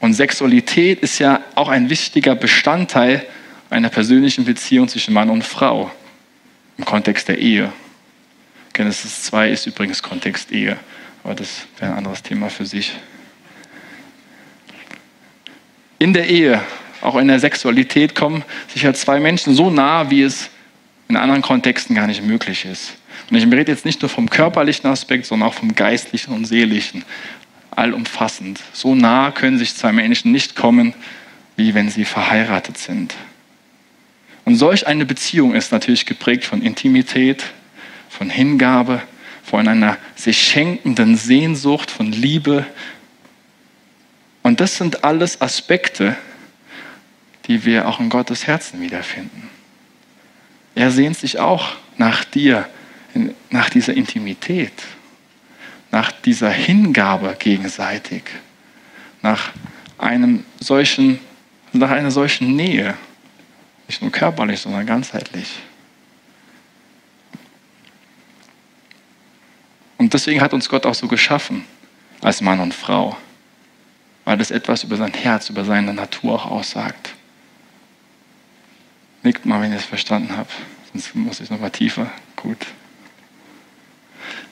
Und Sexualität ist ja auch ein wichtiger Bestandteil einer persönlichen Beziehung zwischen Mann und Frau im Kontext der Ehe. Genesis 2 ist übrigens Kontext Ehe, aber das wäre ein anderes Thema für sich. In der Ehe auch in der Sexualität kommen sich ja zwei Menschen so nah, wie es in anderen Kontexten gar nicht möglich ist. Und ich rede jetzt nicht nur vom körperlichen Aspekt, sondern auch vom geistlichen und seelischen. Allumfassend. So nah können sich zwei Menschen nicht kommen, wie wenn sie verheiratet sind. Und solch eine Beziehung ist natürlich geprägt von Intimität, von Hingabe, von einer sich schenkenden Sehnsucht, von Liebe. Und das sind alles Aspekte, die wir auch in Gottes Herzen wiederfinden. Er sehnt sich auch nach dir, nach dieser Intimität, nach dieser Hingabe gegenseitig, nach einem solchen, nach einer solchen Nähe, nicht nur körperlich, sondern ganzheitlich. Und deswegen hat uns Gott auch so geschaffen, als Mann und Frau, weil das etwas über sein Herz, über seine Natur auch aussagt. Nickt mal, wenn ihr es verstanden habt. Sonst muss ich noch mal tiefer. Gut.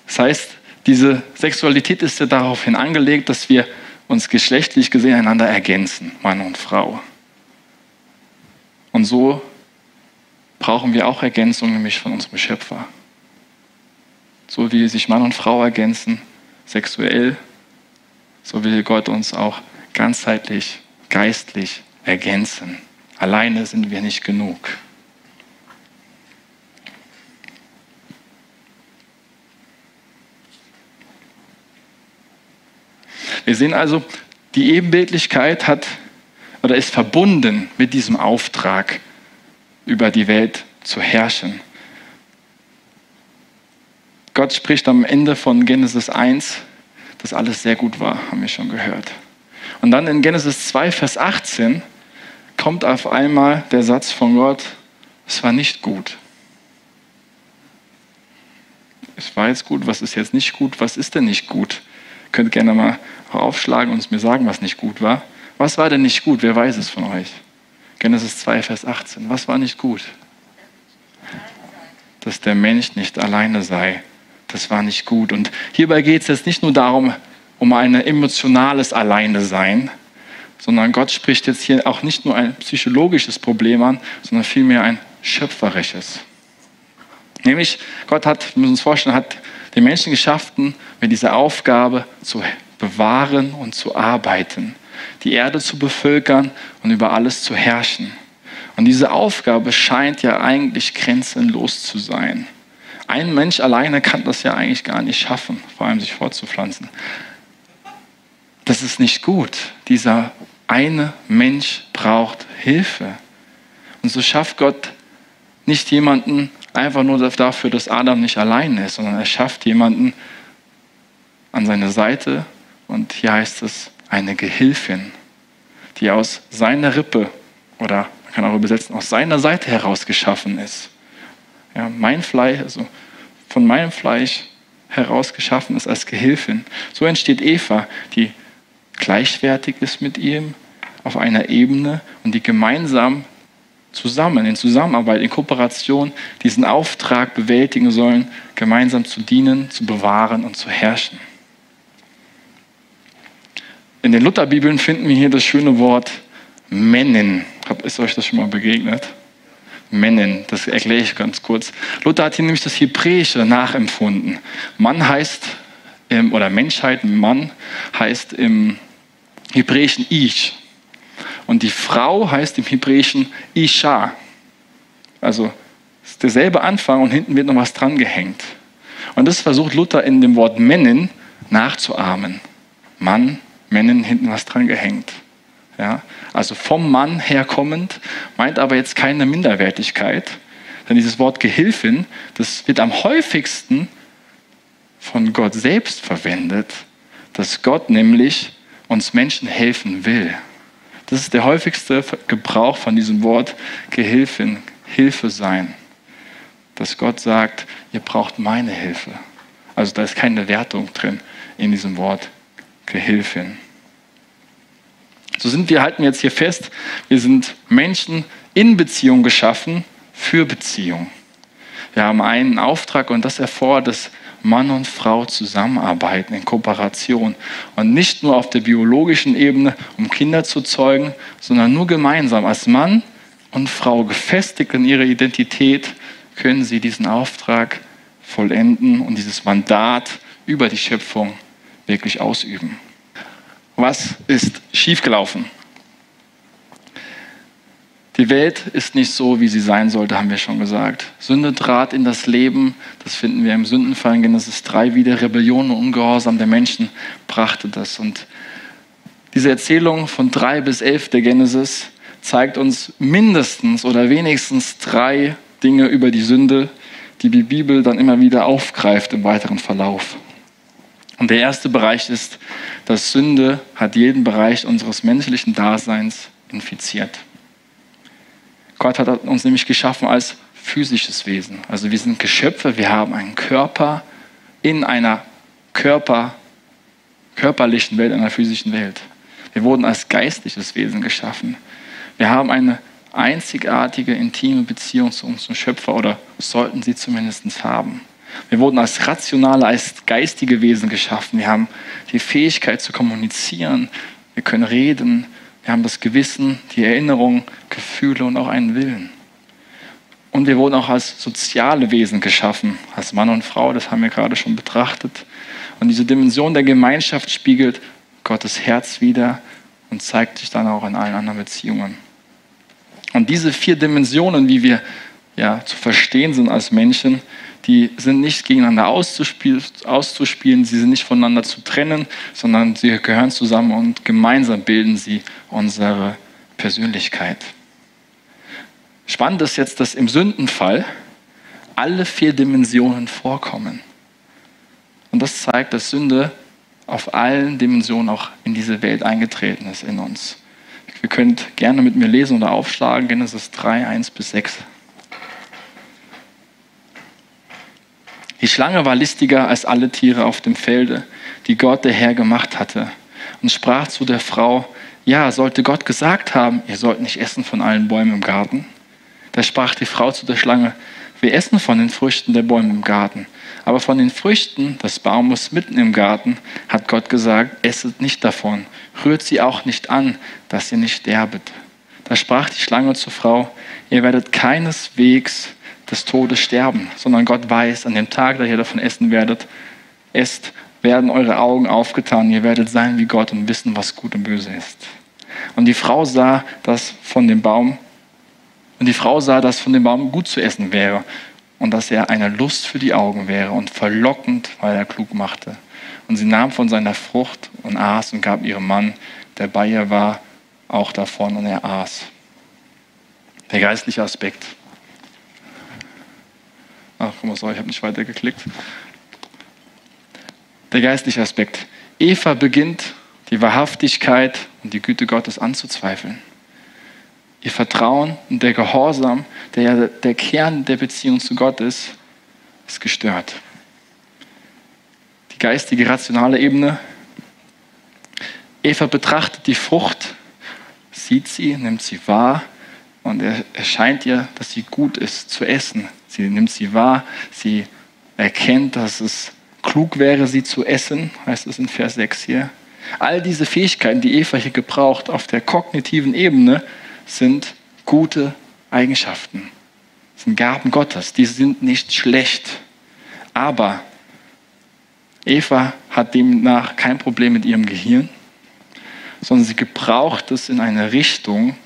Das heißt, diese Sexualität ist ja daraufhin angelegt, dass wir uns geschlechtlich gesehen einander ergänzen, Mann und Frau. Und so brauchen wir auch Ergänzung, nämlich von unserem Schöpfer. So wie sich Mann und Frau ergänzen, sexuell, so will Gott uns auch ganzheitlich, geistlich ergänzen. Alleine sind wir nicht genug. Wir sehen also, die Ebenbildlichkeit hat oder ist verbunden mit diesem Auftrag, über die Welt zu herrschen. Gott spricht am Ende von Genesis 1, dass alles sehr gut war, haben wir schon gehört. Und dann in Genesis 2, Vers 18 kommt auf einmal der Satz von Gott, es war nicht gut. Es war jetzt gut, was ist jetzt nicht gut, was ist denn nicht gut? Könnt gerne mal aufschlagen und mir sagen, was nicht gut war. Was war denn nicht gut? Wer weiß es von euch? Genesis 2, Vers 18. Was war nicht gut? Dass der Mensch nicht alleine sei. Das war nicht gut. Und hierbei geht es jetzt nicht nur darum, um ein emotionales Alleine sein, sondern Gott spricht jetzt hier auch nicht nur ein psychologisches Problem an, sondern vielmehr ein schöpferisches. Nämlich, Gott hat, wir müssen uns vorstellen, hat den Menschen geschaffen mit dieser Aufgabe zu bewahren und zu arbeiten, die Erde zu bevölkern und über alles zu herrschen. Und diese Aufgabe scheint ja eigentlich grenzenlos zu sein. Ein Mensch alleine kann das ja eigentlich gar nicht schaffen, vor allem sich fortzupflanzen. Das ist nicht gut. Dieser eine Mensch braucht Hilfe. Und so schafft Gott nicht jemanden einfach nur dafür, dass Adam nicht allein ist, sondern er schafft jemanden an seine Seite und hier heißt es eine Gehilfin, die aus seiner Rippe oder man kann auch übersetzen, aus seiner Seite heraus geschaffen ist. Ja, mein Fleisch, also von meinem Fleisch heraus geschaffen ist als Gehilfin. So entsteht Eva, die gleichwertig ist mit ihm auf einer Ebene und die gemeinsam zusammen, in Zusammenarbeit, in Kooperation diesen Auftrag bewältigen sollen, gemeinsam zu dienen, zu bewahren und zu herrschen. In den Lutherbibeln finden wir hier das schöne Wort Männen. Ist euch das schon mal begegnet? Männen, das erkläre ich ganz kurz. Luther hat hier nämlich das Hebräische nachempfunden. Mann heißt, oder Menschheit, Mann heißt im Hebräischen Ich. Und die Frau heißt im Hebräischen Isha. Also ist derselbe Anfang und hinten wird noch was dran gehängt. Und das versucht Luther in dem Wort Männin nachzuahmen. Mann, Männin, hinten was dran gehängt. Ja? Also vom Mann herkommend, meint aber jetzt keine Minderwertigkeit. Denn dieses Wort Gehilfin, das wird am häufigsten von Gott selbst verwendet, dass Gott nämlich uns Menschen helfen will. Das ist der häufigste Gebrauch von diesem Wort Gehilfin, Hilfe sein. Dass Gott sagt, ihr braucht meine Hilfe. Also da ist keine Wertung drin in diesem Wort Gehilfin. So sind wir, halten wir jetzt hier fest, wir sind Menschen in Beziehung geschaffen für Beziehung. Wir haben einen Auftrag und das erfordert, dass Mann und Frau zusammenarbeiten in Kooperation und nicht nur auf der biologischen Ebene, um Kinder zu zeugen, sondern nur gemeinsam als Mann und Frau gefestigt in ihrer Identität können sie diesen Auftrag vollenden und dieses Mandat über die Schöpfung wirklich ausüben. Was ist schiefgelaufen? Die Welt ist nicht so, wie sie sein sollte, haben wir schon gesagt. Sünde trat in das Leben, das finden wir im Sündenfall in Genesis 3 wieder. Rebellion und Ungehorsam der Menschen brachte das. Und diese Erzählung von 3 bis 11 der Genesis zeigt uns mindestens oder wenigstens drei Dinge über die Sünde, die die Bibel dann immer wieder aufgreift im weiteren Verlauf. Und der erste Bereich ist, dass Sünde hat jeden Bereich unseres menschlichen Daseins infiziert. Gott hat uns nämlich geschaffen als physisches Wesen. Also wir sind Geschöpfe, wir haben einen Körper in einer Körper, körperlichen Welt, einer physischen Welt. Wir wurden als geistliches Wesen geschaffen. Wir haben eine einzigartige, intime Beziehung zu unserem Schöpfer oder sollten sie zumindest haben. Wir wurden als rationale, als geistige Wesen geschaffen. Wir haben die Fähigkeit zu kommunizieren. Wir können reden. Wir haben das Gewissen, die Erinnerung, Gefühle und auch einen Willen. Und wir wurden auch als soziale Wesen geschaffen, als Mann und Frau, das haben wir gerade schon betrachtet. Und diese Dimension der Gemeinschaft spiegelt Gottes Herz wider und zeigt sich dann auch in allen anderen Beziehungen. Und diese vier Dimensionen, wie wir ja, zu verstehen sind als Menschen, die sind nicht gegeneinander auszuspielen, sie sind nicht voneinander zu trennen, sondern sie gehören zusammen und gemeinsam bilden sie unsere Persönlichkeit. Spannend ist jetzt, dass im Sündenfall alle vier Dimensionen vorkommen. Und das zeigt, dass Sünde auf allen Dimensionen auch in diese Welt eingetreten ist in uns. Ihr könnt gerne mit mir lesen oder aufschlagen, Genesis 3, 1 bis 6. Die Schlange war listiger als alle Tiere auf dem Felde, die Gott der Herr gemacht hatte, und sprach zu der Frau, Ja, sollte Gott gesagt haben, ihr sollt nicht essen von allen Bäumen im Garten? Da sprach die Frau zu der Schlange, wir essen von den Früchten der Bäume im Garten. Aber von den Früchten des Baumes mitten im Garten hat Gott gesagt, esset nicht davon, rührt sie auch nicht an, dass ihr nicht sterbet. Da sprach die Schlange zur Frau, ihr werdet keineswegs des Todes sterben, sondern Gott weiß, an dem Tag, da ihr davon essen werdet, esst, werden eure Augen aufgetan, ihr werdet sein wie Gott und wissen, was gut und böse ist. Und die Frau sah, dass von dem Baum, und die Frau sah, dass von dem Baum gut zu essen wäre und dass er eine Lust für die Augen wäre und verlockend, weil er klug machte. Und sie nahm von seiner Frucht und aß und gab ihrem Mann, der bei ihr war, auch davon und er aß. Der geistliche Aspekt. Ach, guck mal, sorry, ich habe nicht weitergeklickt. Der geistliche Aspekt. Eva beginnt die Wahrhaftigkeit und die Güte Gottes anzuzweifeln. Ihr Vertrauen und der Gehorsam, der ja der Kern der Beziehung zu Gott ist, ist gestört. Die geistige, rationale Ebene. Eva betrachtet die Frucht, sieht sie, nimmt sie wahr und er erscheint ihr, dass sie gut ist zu essen. Sie nimmt sie wahr, sie erkennt, dass es klug wäre, sie zu essen, heißt es in Vers 6 hier. All diese Fähigkeiten, die Eva hier gebraucht auf der kognitiven Ebene, sind gute Eigenschaften. Das sind Gaben Gottes. Die sind nicht schlecht. Aber Eva hat demnach kein Problem mit ihrem Gehirn, sondern sie gebraucht es in eine Richtung,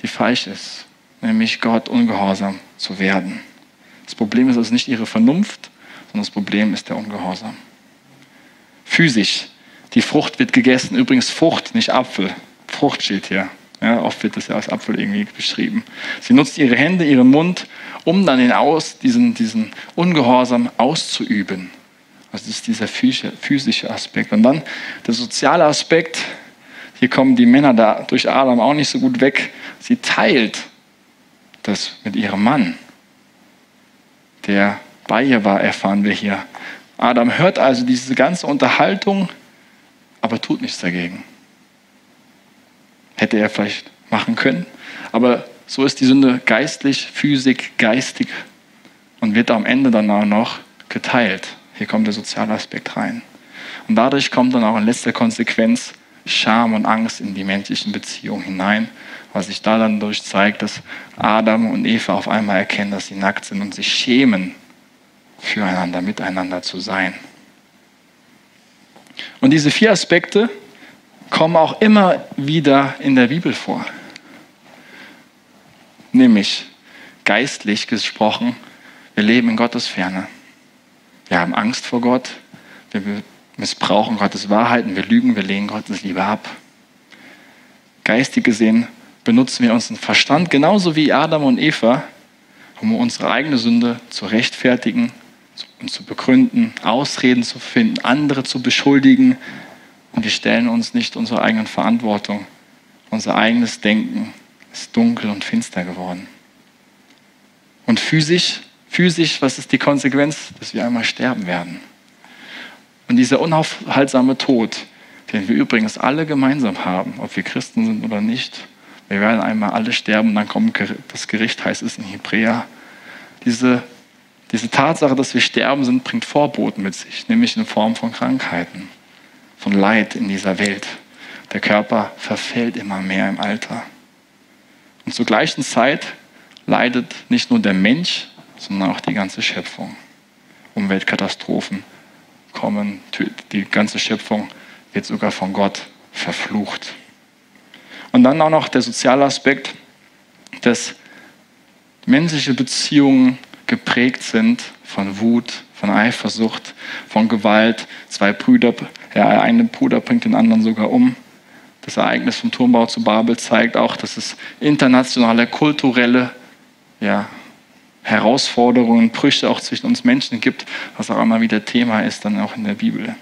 die falsch ist, nämlich Gott ungehorsam zu werden. Das Problem ist also nicht ihre Vernunft, sondern das Problem ist der Ungehorsam. Physisch, die Frucht wird gegessen. Übrigens Frucht, nicht Apfel. Frucht steht hier. Ja, oft wird das ja als Apfel irgendwie beschrieben. Sie nutzt ihre Hände, ihren Mund, um dann den Aus, diesen, diesen Ungehorsam auszuüben. Also das ist dieser physische Aspekt. Und dann der soziale Aspekt. Hier kommen die Männer da durch Adam auch nicht so gut weg. Sie teilt das mit ihrem Mann, der bei ihr war, erfahren wir hier. Adam hört also diese ganze Unterhaltung, aber tut nichts dagegen. Hätte er vielleicht machen können. Aber so ist die Sünde geistlich, physik, geistig und wird am Ende dann auch noch geteilt. Hier kommt der soziale Aspekt rein. Und dadurch kommt dann auch in letzter Konsequenz Scham und Angst in die menschlichen Beziehungen hinein, was sich da dann durch zeigt, dass Adam und Eva auf einmal erkennen, dass sie nackt sind und sich schämen, füreinander, miteinander zu sein. Und diese vier Aspekte kommen auch immer wieder in der Bibel vor. Nämlich geistlich gesprochen, wir leben in Gottes Ferne. Wir haben Angst vor Gott, wir missbrauchen Gottes Wahrheiten, wir lügen, wir lehnen Gottes Liebe ab. Geistig gesehen benutzen wir unseren Verstand genauso wie Adam und Eva, um unsere eigene Sünde zu rechtfertigen und zu begründen, Ausreden zu finden, andere zu beschuldigen. Und wir stellen uns nicht unserer eigenen Verantwortung. Unser eigenes Denken ist dunkel und finster geworden. Und physisch, physisch, was ist die Konsequenz? Dass wir einmal sterben werden. Und dieser unaufhaltsame Tod, den wir übrigens alle gemeinsam haben, ob wir Christen sind oder nicht, wir werden einmal alle sterben, dann kommt das Gericht, heißt es in Hebräer. Diese diese Tatsache, dass wir sterben sind, bringt Vorboten mit sich, nämlich in Form von Krankheiten, von Leid in dieser Welt. Der Körper verfällt immer mehr im Alter. Und zur gleichen Zeit leidet nicht nur der Mensch, sondern auch die ganze Schöpfung. Umweltkatastrophen kommen, die ganze Schöpfung wird sogar von Gott verflucht. Und dann auch noch der soziale Aspekt, dass menschliche Beziehungen geprägt sind von Wut, von Eifersucht, von Gewalt. Zwei Brüder, ja, ein Bruder bringt den anderen sogar um. Das Ereignis vom Turmbau zu Babel zeigt auch, dass es internationale, kulturelle ja, Herausforderungen, Brüche auch zwischen uns Menschen gibt, was auch immer wieder Thema ist, dann auch in der Bibel.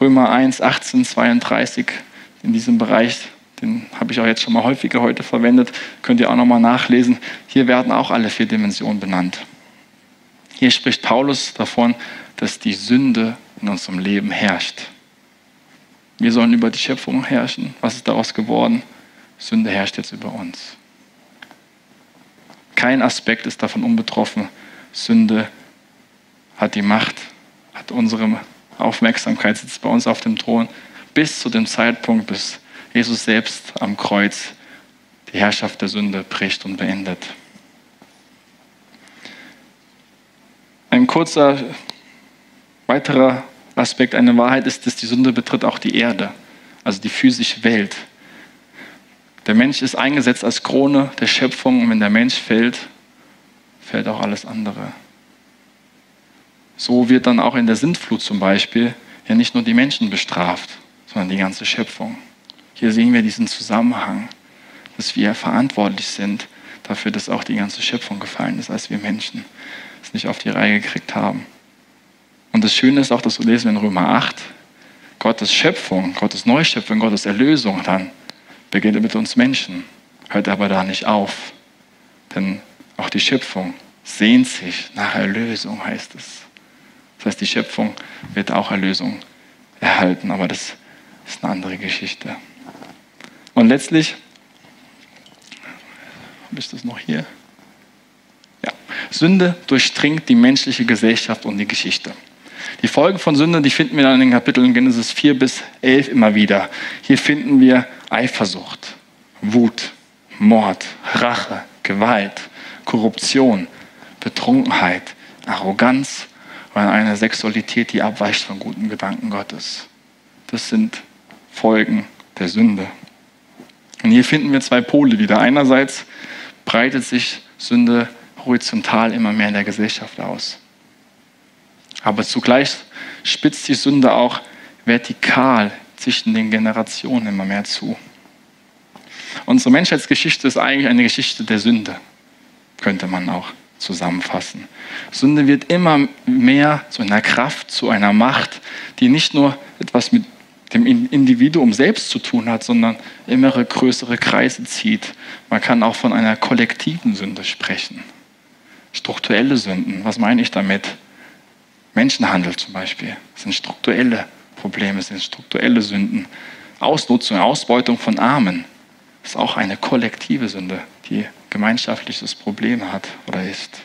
Römer 1, 18, 32, in diesem Bereich den habe ich auch jetzt schon mal häufiger heute verwendet, könnt ihr auch nochmal nachlesen. Hier werden auch alle vier Dimensionen benannt. Hier spricht Paulus davon, dass die Sünde in unserem Leben herrscht. Wir sollen über die Schöpfung herrschen. Was ist daraus geworden? Sünde herrscht jetzt über uns. Kein Aspekt ist davon unbetroffen. Sünde hat die Macht, hat unsere Aufmerksamkeit, sitzt bei uns auf dem Thron, bis zu dem Zeitpunkt, bis Jesus selbst am Kreuz die Herrschaft der Sünde bricht und beendet. Ein kurzer weiterer Aspekt einer Wahrheit ist, dass die Sünde betritt auch die Erde, also die physische Welt. Der Mensch ist eingesetzt als Krone der Schöpfung und wenn der Mensch fällt, fällt auch alles andere. So wird dann auch in der Sintflut zum Beispiel ja nicht nur die Menschen bestraft, sondern die ganze Schöpfung. Hier sehen wir diesen Zusammenhang, dass wir verantwortlich sind dafür, dass auch die ganze Schöpfung gefallen ist, als wir Menschen es nicht auf die Reihe gekriegt haben. Und das Schöne ist auch, dass wir lesen in Römer 8, Gottes Schöpfung, Gottes Neuschöpfung, Gottes Erlösung dann beginnt mit uns Menschen, hört aber da nicht auf. Denn auch die Schöpfung sehnt sich nach Erlösung, heißt es. Das heißt, die Schöpfung wird auch Erlösung erhalten, aber das ist eine andere Geschichte. Und letztlich, habe ich das noch hier? Ja, Sünde durchdringt die menschliche Gesellschaft und die Geschichte. Die Folgen von Sünde, die finden wir dann in den Kapiteln Genesis 4 bis 11 immer wieder. Hier finden wir Eifersucht, Wut, Mord, Rache, Gewalt, Korruption, Betrunkenheit, Arroganz und eine Sexualität, die abweicht von guten Gedanken Gottes. Das sind Folgen der Sünde. Und hier finden wir zwei Pole wieder. Einerseits breitet sich Sünde horizontal immer mehr in der Gesellschaft aus. Aber zugleich spitzt die Sünde auch vertikal zwischen den Generationen immer mehr zu. Unsere Menschheitsgeschichte ist eigentlich eine Geschichte der Sünde, könnte man auch zusammenfassen. Sünde wird immer mehr zu einer Kraft, zu einer Macht, die nicht nur etwas mit dem Individuum selbst zu tun hat, sondern immer größere Kreise zieht. Man kann auch von einer kollektiven Sünde sprechen. Strukturelle Sünden, was meine ich damit? Menschenhandel zum Beispiel sind strukturelle Probleme, sind strukturelle Sünden. Ausnutzung, Ausbeutung von Armen ist auch eine kollektive Sünde, die gemeinschaftliches Problem hat oder ist.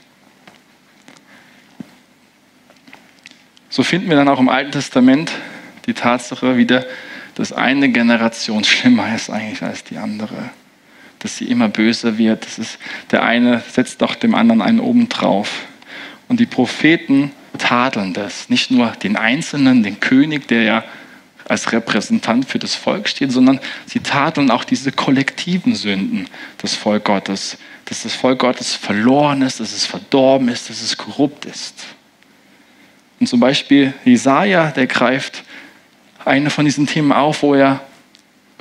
So finden wir dann auch im Alten Testament die Tatsache wieder, dass eine Generation schlimmer ist eigentlich als die andere. Dass sie immer böser wird. Das ist, der eine setzt doch dem anderen einen obendrauf. Und die Propheten tadeln das. Nicht nur den Einzelnen, den König, der ja als Repräsentant für das Volk steht, sondern sie tadeln auch diese kollektiven Sünden des Volk Gottes. Dass das Volk Gottes verloren ist, dass es verdorben ist, dass es korrupt ist. Und zum Beispiel Jesaja, der greift eine von diesen Themen auf, wo er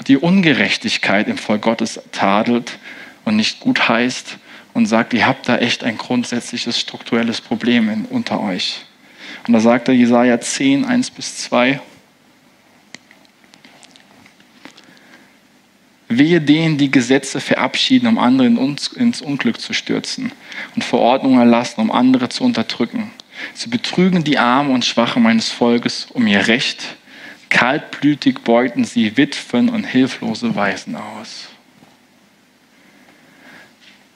die Ungerechtigkeit im Volk Gottes tadelt und nicht gut heißt und sagt, ihr habt da echt ein grundsätzliches strukturelles Problem in, unter euch. Und da sagt er Jesaja 10, 1 bis 2. Wehe denen, die Gesetze verabschieden, um andere ins Unglück zu stürzen und Verordnungen erlassen, um andere zu unterdrücken. Sie betrügen die Armen und Schwachen meines Volkes um ihr Recht. Kaltblütig beugten sie Witwen und hilflose Waisen aus.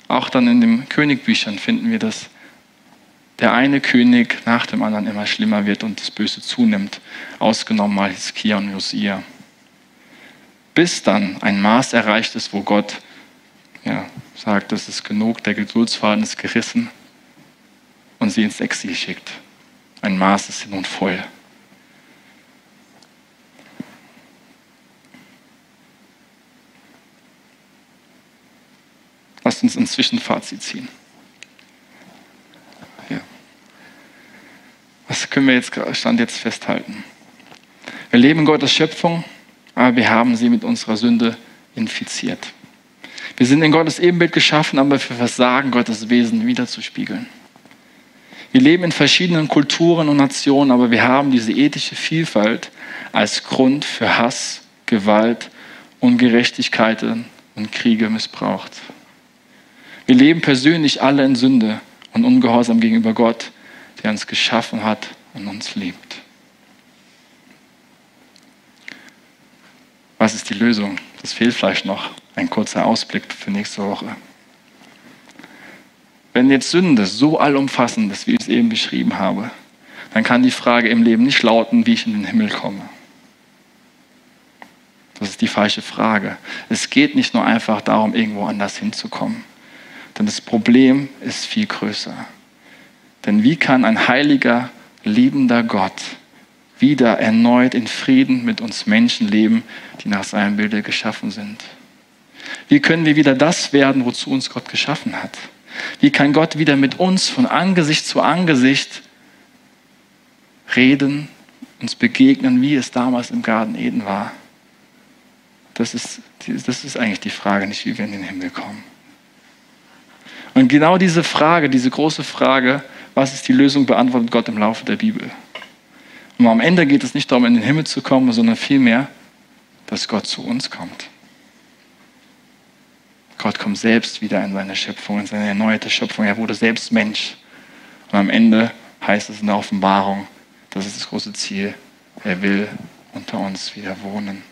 Auch dann in den Königbüchern finden wir, dass der eine König nach dem anderen immer schlimmer wird und das Böse zunimmt, ausgenommen mal Hiskia und Josia. Bis dann ein Maß erreicht ist, wo Gott ja, sagt, das ist genug, der Geduldsfaden ist gerissen und sie ins Exil schickt. Ein Maß ist nun voll. Lasst uns ein Zwischenfazit ziehen. Ja. Was können wir jetzt Stand jetzt festhalten? Wir leben in Gottes Schöpfung, aber wir haben sie mit unserer Sünde infiziert. Wir sind in Gottes Ebenbild geschaffen, aber wir versagen Gottes Wesen wiederzuspiegeln. Wir leben in verschiedenen Kulturen und Nationen, aber wir haben diese ethische Vielfalt als Grund für Hass, Gewalt, Ungerechtigkeiten und Kriege missbraucht. Wir leben persönlich alle in Sünde und Ungehorsam gegenüber Gott, der uns geschaffen hat und uns liebt. die Lösung? Das fehlt vielleicht noch. Ein kurzer Ausblick für nächste Woche. Wenn jetzt Sünde so allumfassend ist, wie ich es eben beschrieben habe, dann kann die Frage im Leben nicht lauten, wie ich in den Himmel komme. Das ist die falsche Frage. Es geht nicht nur einfach darum, irgendwo anders hinzukommen. Denn das Problem ist viel größer. Denn wie kann ein heiliger, liebender Gott wieder erneut in Frieden mit uns Menschen leben, die nach seinem Bilde geschaffen sind? Wie können wir wieder das werden, wozu uns Gott geschaffen hat? Wie kann Gott wieder mit uns von Angesicht zu Angesicht reden, uns begegnen, wie es damals im Garten Eden war? Das ist, das ist eigentlich die Frage, nicht wie wir in den Himmel kommen. Und genau diese Frage, diese große Frage, was ist die Lösung, beantwortet Gott im Laufe der Bibel. Und am Ende geht es nicht darum, in den Himmel zu kommen, sondern vielmehr, dass Gott zu uns kommt. Gott kommt selbst wieder in seine Schöpfung, in seine erneuerte Schöpfung. Er wurde selbst Mensch. Und am Ende heißt es in der Offenbarung, das ist das große Ziel, er will unter uns wieder wohnen,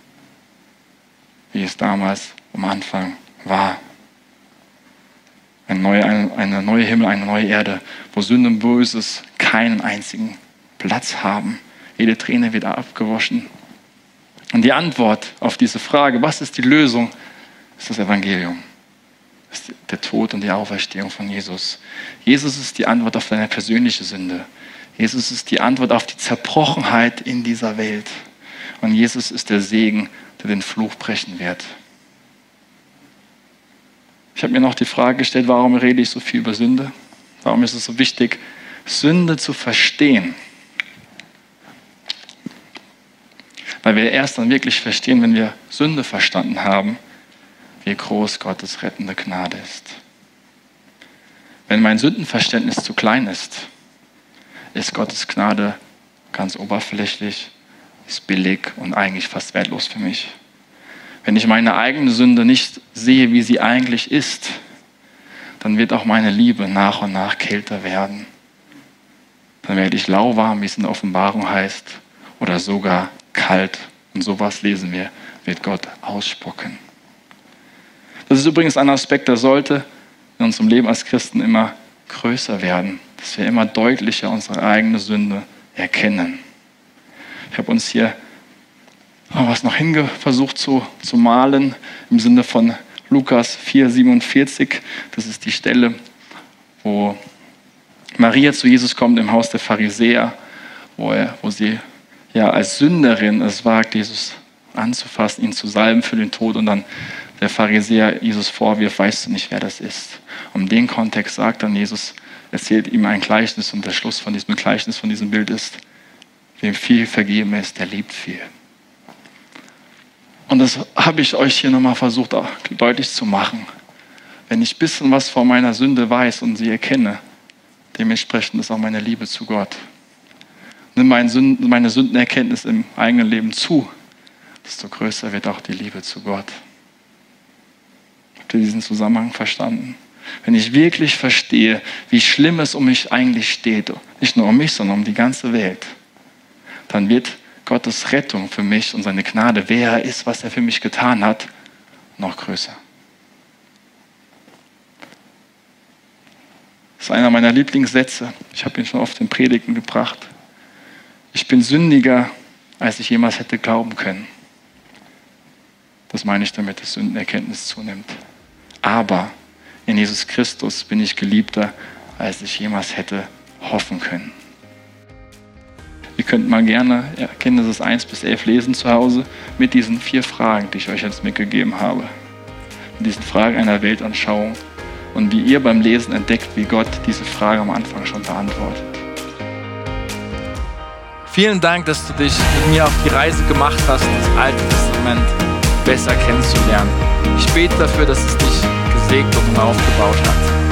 wie es damals am Anfang war. Ein neuer, eine, eine neue Himmel, eine neue Erde, wo Sünde und Böses keinen einzigen Platz haben. Jede Träne wird abgewaschen. Und die Antwort auf diese Frage, was ist die Lösung, ist das Evangelium ist der Tod und die Auferstehung von Jesus. Jesus ist die Antwort auf deine persönliche Sünde. Jesus ist die Antwort auf die Zerbrochenheit in dieser Welt. Und Jesus ist der Segen, der den Fluch brechen wird. Ich habe mir noch die Frage gestellt, warum rede ich so viel über Sünde? Warum ist es so wichtig, Sünde zu verstehen? Weil wir erst dann wirklich verstehen, wenn wir Sünde verstanden haben, wie groß Gottes rettende Gnade ist. Wenn mein Sündenverständnis zu klein ist, ist Gottes Gnade ganz oberflächlich, ist billig und eigentlich fast wertlos für mich. Wenn ich meine eigene Sünde nicht sehe, wie sie eigentlich ist, dann wird auch meine Liebe nach und nach kälter werden. Dann werde ich lauwarm, wie es in der Offenbarung heißt, oder sogar kalt. Und sowas lesen wir, wird Gott ausspucken. Das ist übrigens ein Aspekt, der sollte in unserem Leben als Christen immer größer werden, dass wir immer deutlicher unsere eigene Sünde erkennen. Ich habe uns hier was noch hinge versucht zu, zu malen im Sinne von Lukas 4,47. Das ist die Stelle, wo Maria zu Jesus kommt im Haus der Pharisäer, wo, er, wo sie ja als Sünderin es wagt, Jesus anzufassen, ihn zu salben für den Tod und dann der Pharisäer Jesus vorwirft, weißt du nicht, wer das ist. Um den Kontext sagt dann Jesus, erzählt ihm ein Gleichnis und der Schluss von diesem Gleichnis, von diesem Bild ist, wem viel vergeben ist, der liebt viel. Und das habe ich euch hier nochmal versucht deutlich zu machen. Wenn ich ein bisschen was von meiner Sünde weiß und sie erkenne, dementsprechend ist auch meine Liebe zu Gott. Nimm meine Sündenerkenntnis im eigenen Leben zu, desto größer wird auch die Liebe zu Gott. Habt ihr diesen Zusammenhang verstanden? Wenn ich wirklich verstehe, wie schlimm es um mich eigentlich steht, nicht nur um mich, sondern um die ganze Welt, dann wird Gottes Rettung für mich und seine Gnade, wer er ist, was er für mich getan hat, noch größer. Das ist einer meiner Lieblingssätze. Ich habe ihn schon oft in Predigten gebracht. Ich bin sündiger, als ich jemals hätte glauben können. Das meine ich damit, dass Sündenerkenntnis zunimmt. Aber in Jesus Christus bin ich geliebter, als ich jemals hätte hoffen können. Ihr könnt mal gerne Erkenntnis 1 bis 11 lesen zu Hause mit diesen vier Fragen, die ich euch jetzt mitgegeben habe. Mit diesen Fragen einer Weltanschauung und wie ihr beim Lesen entdeckt, wie Gott diese Frage am Anfang schon beantwortet. Vielen Dank, dass du dich mit mir auf die Reise gemacht hast, das Alte Testament besser kennenzulernen. Ich bete dafür, dass es dich gesegnet und aufgebaut hat.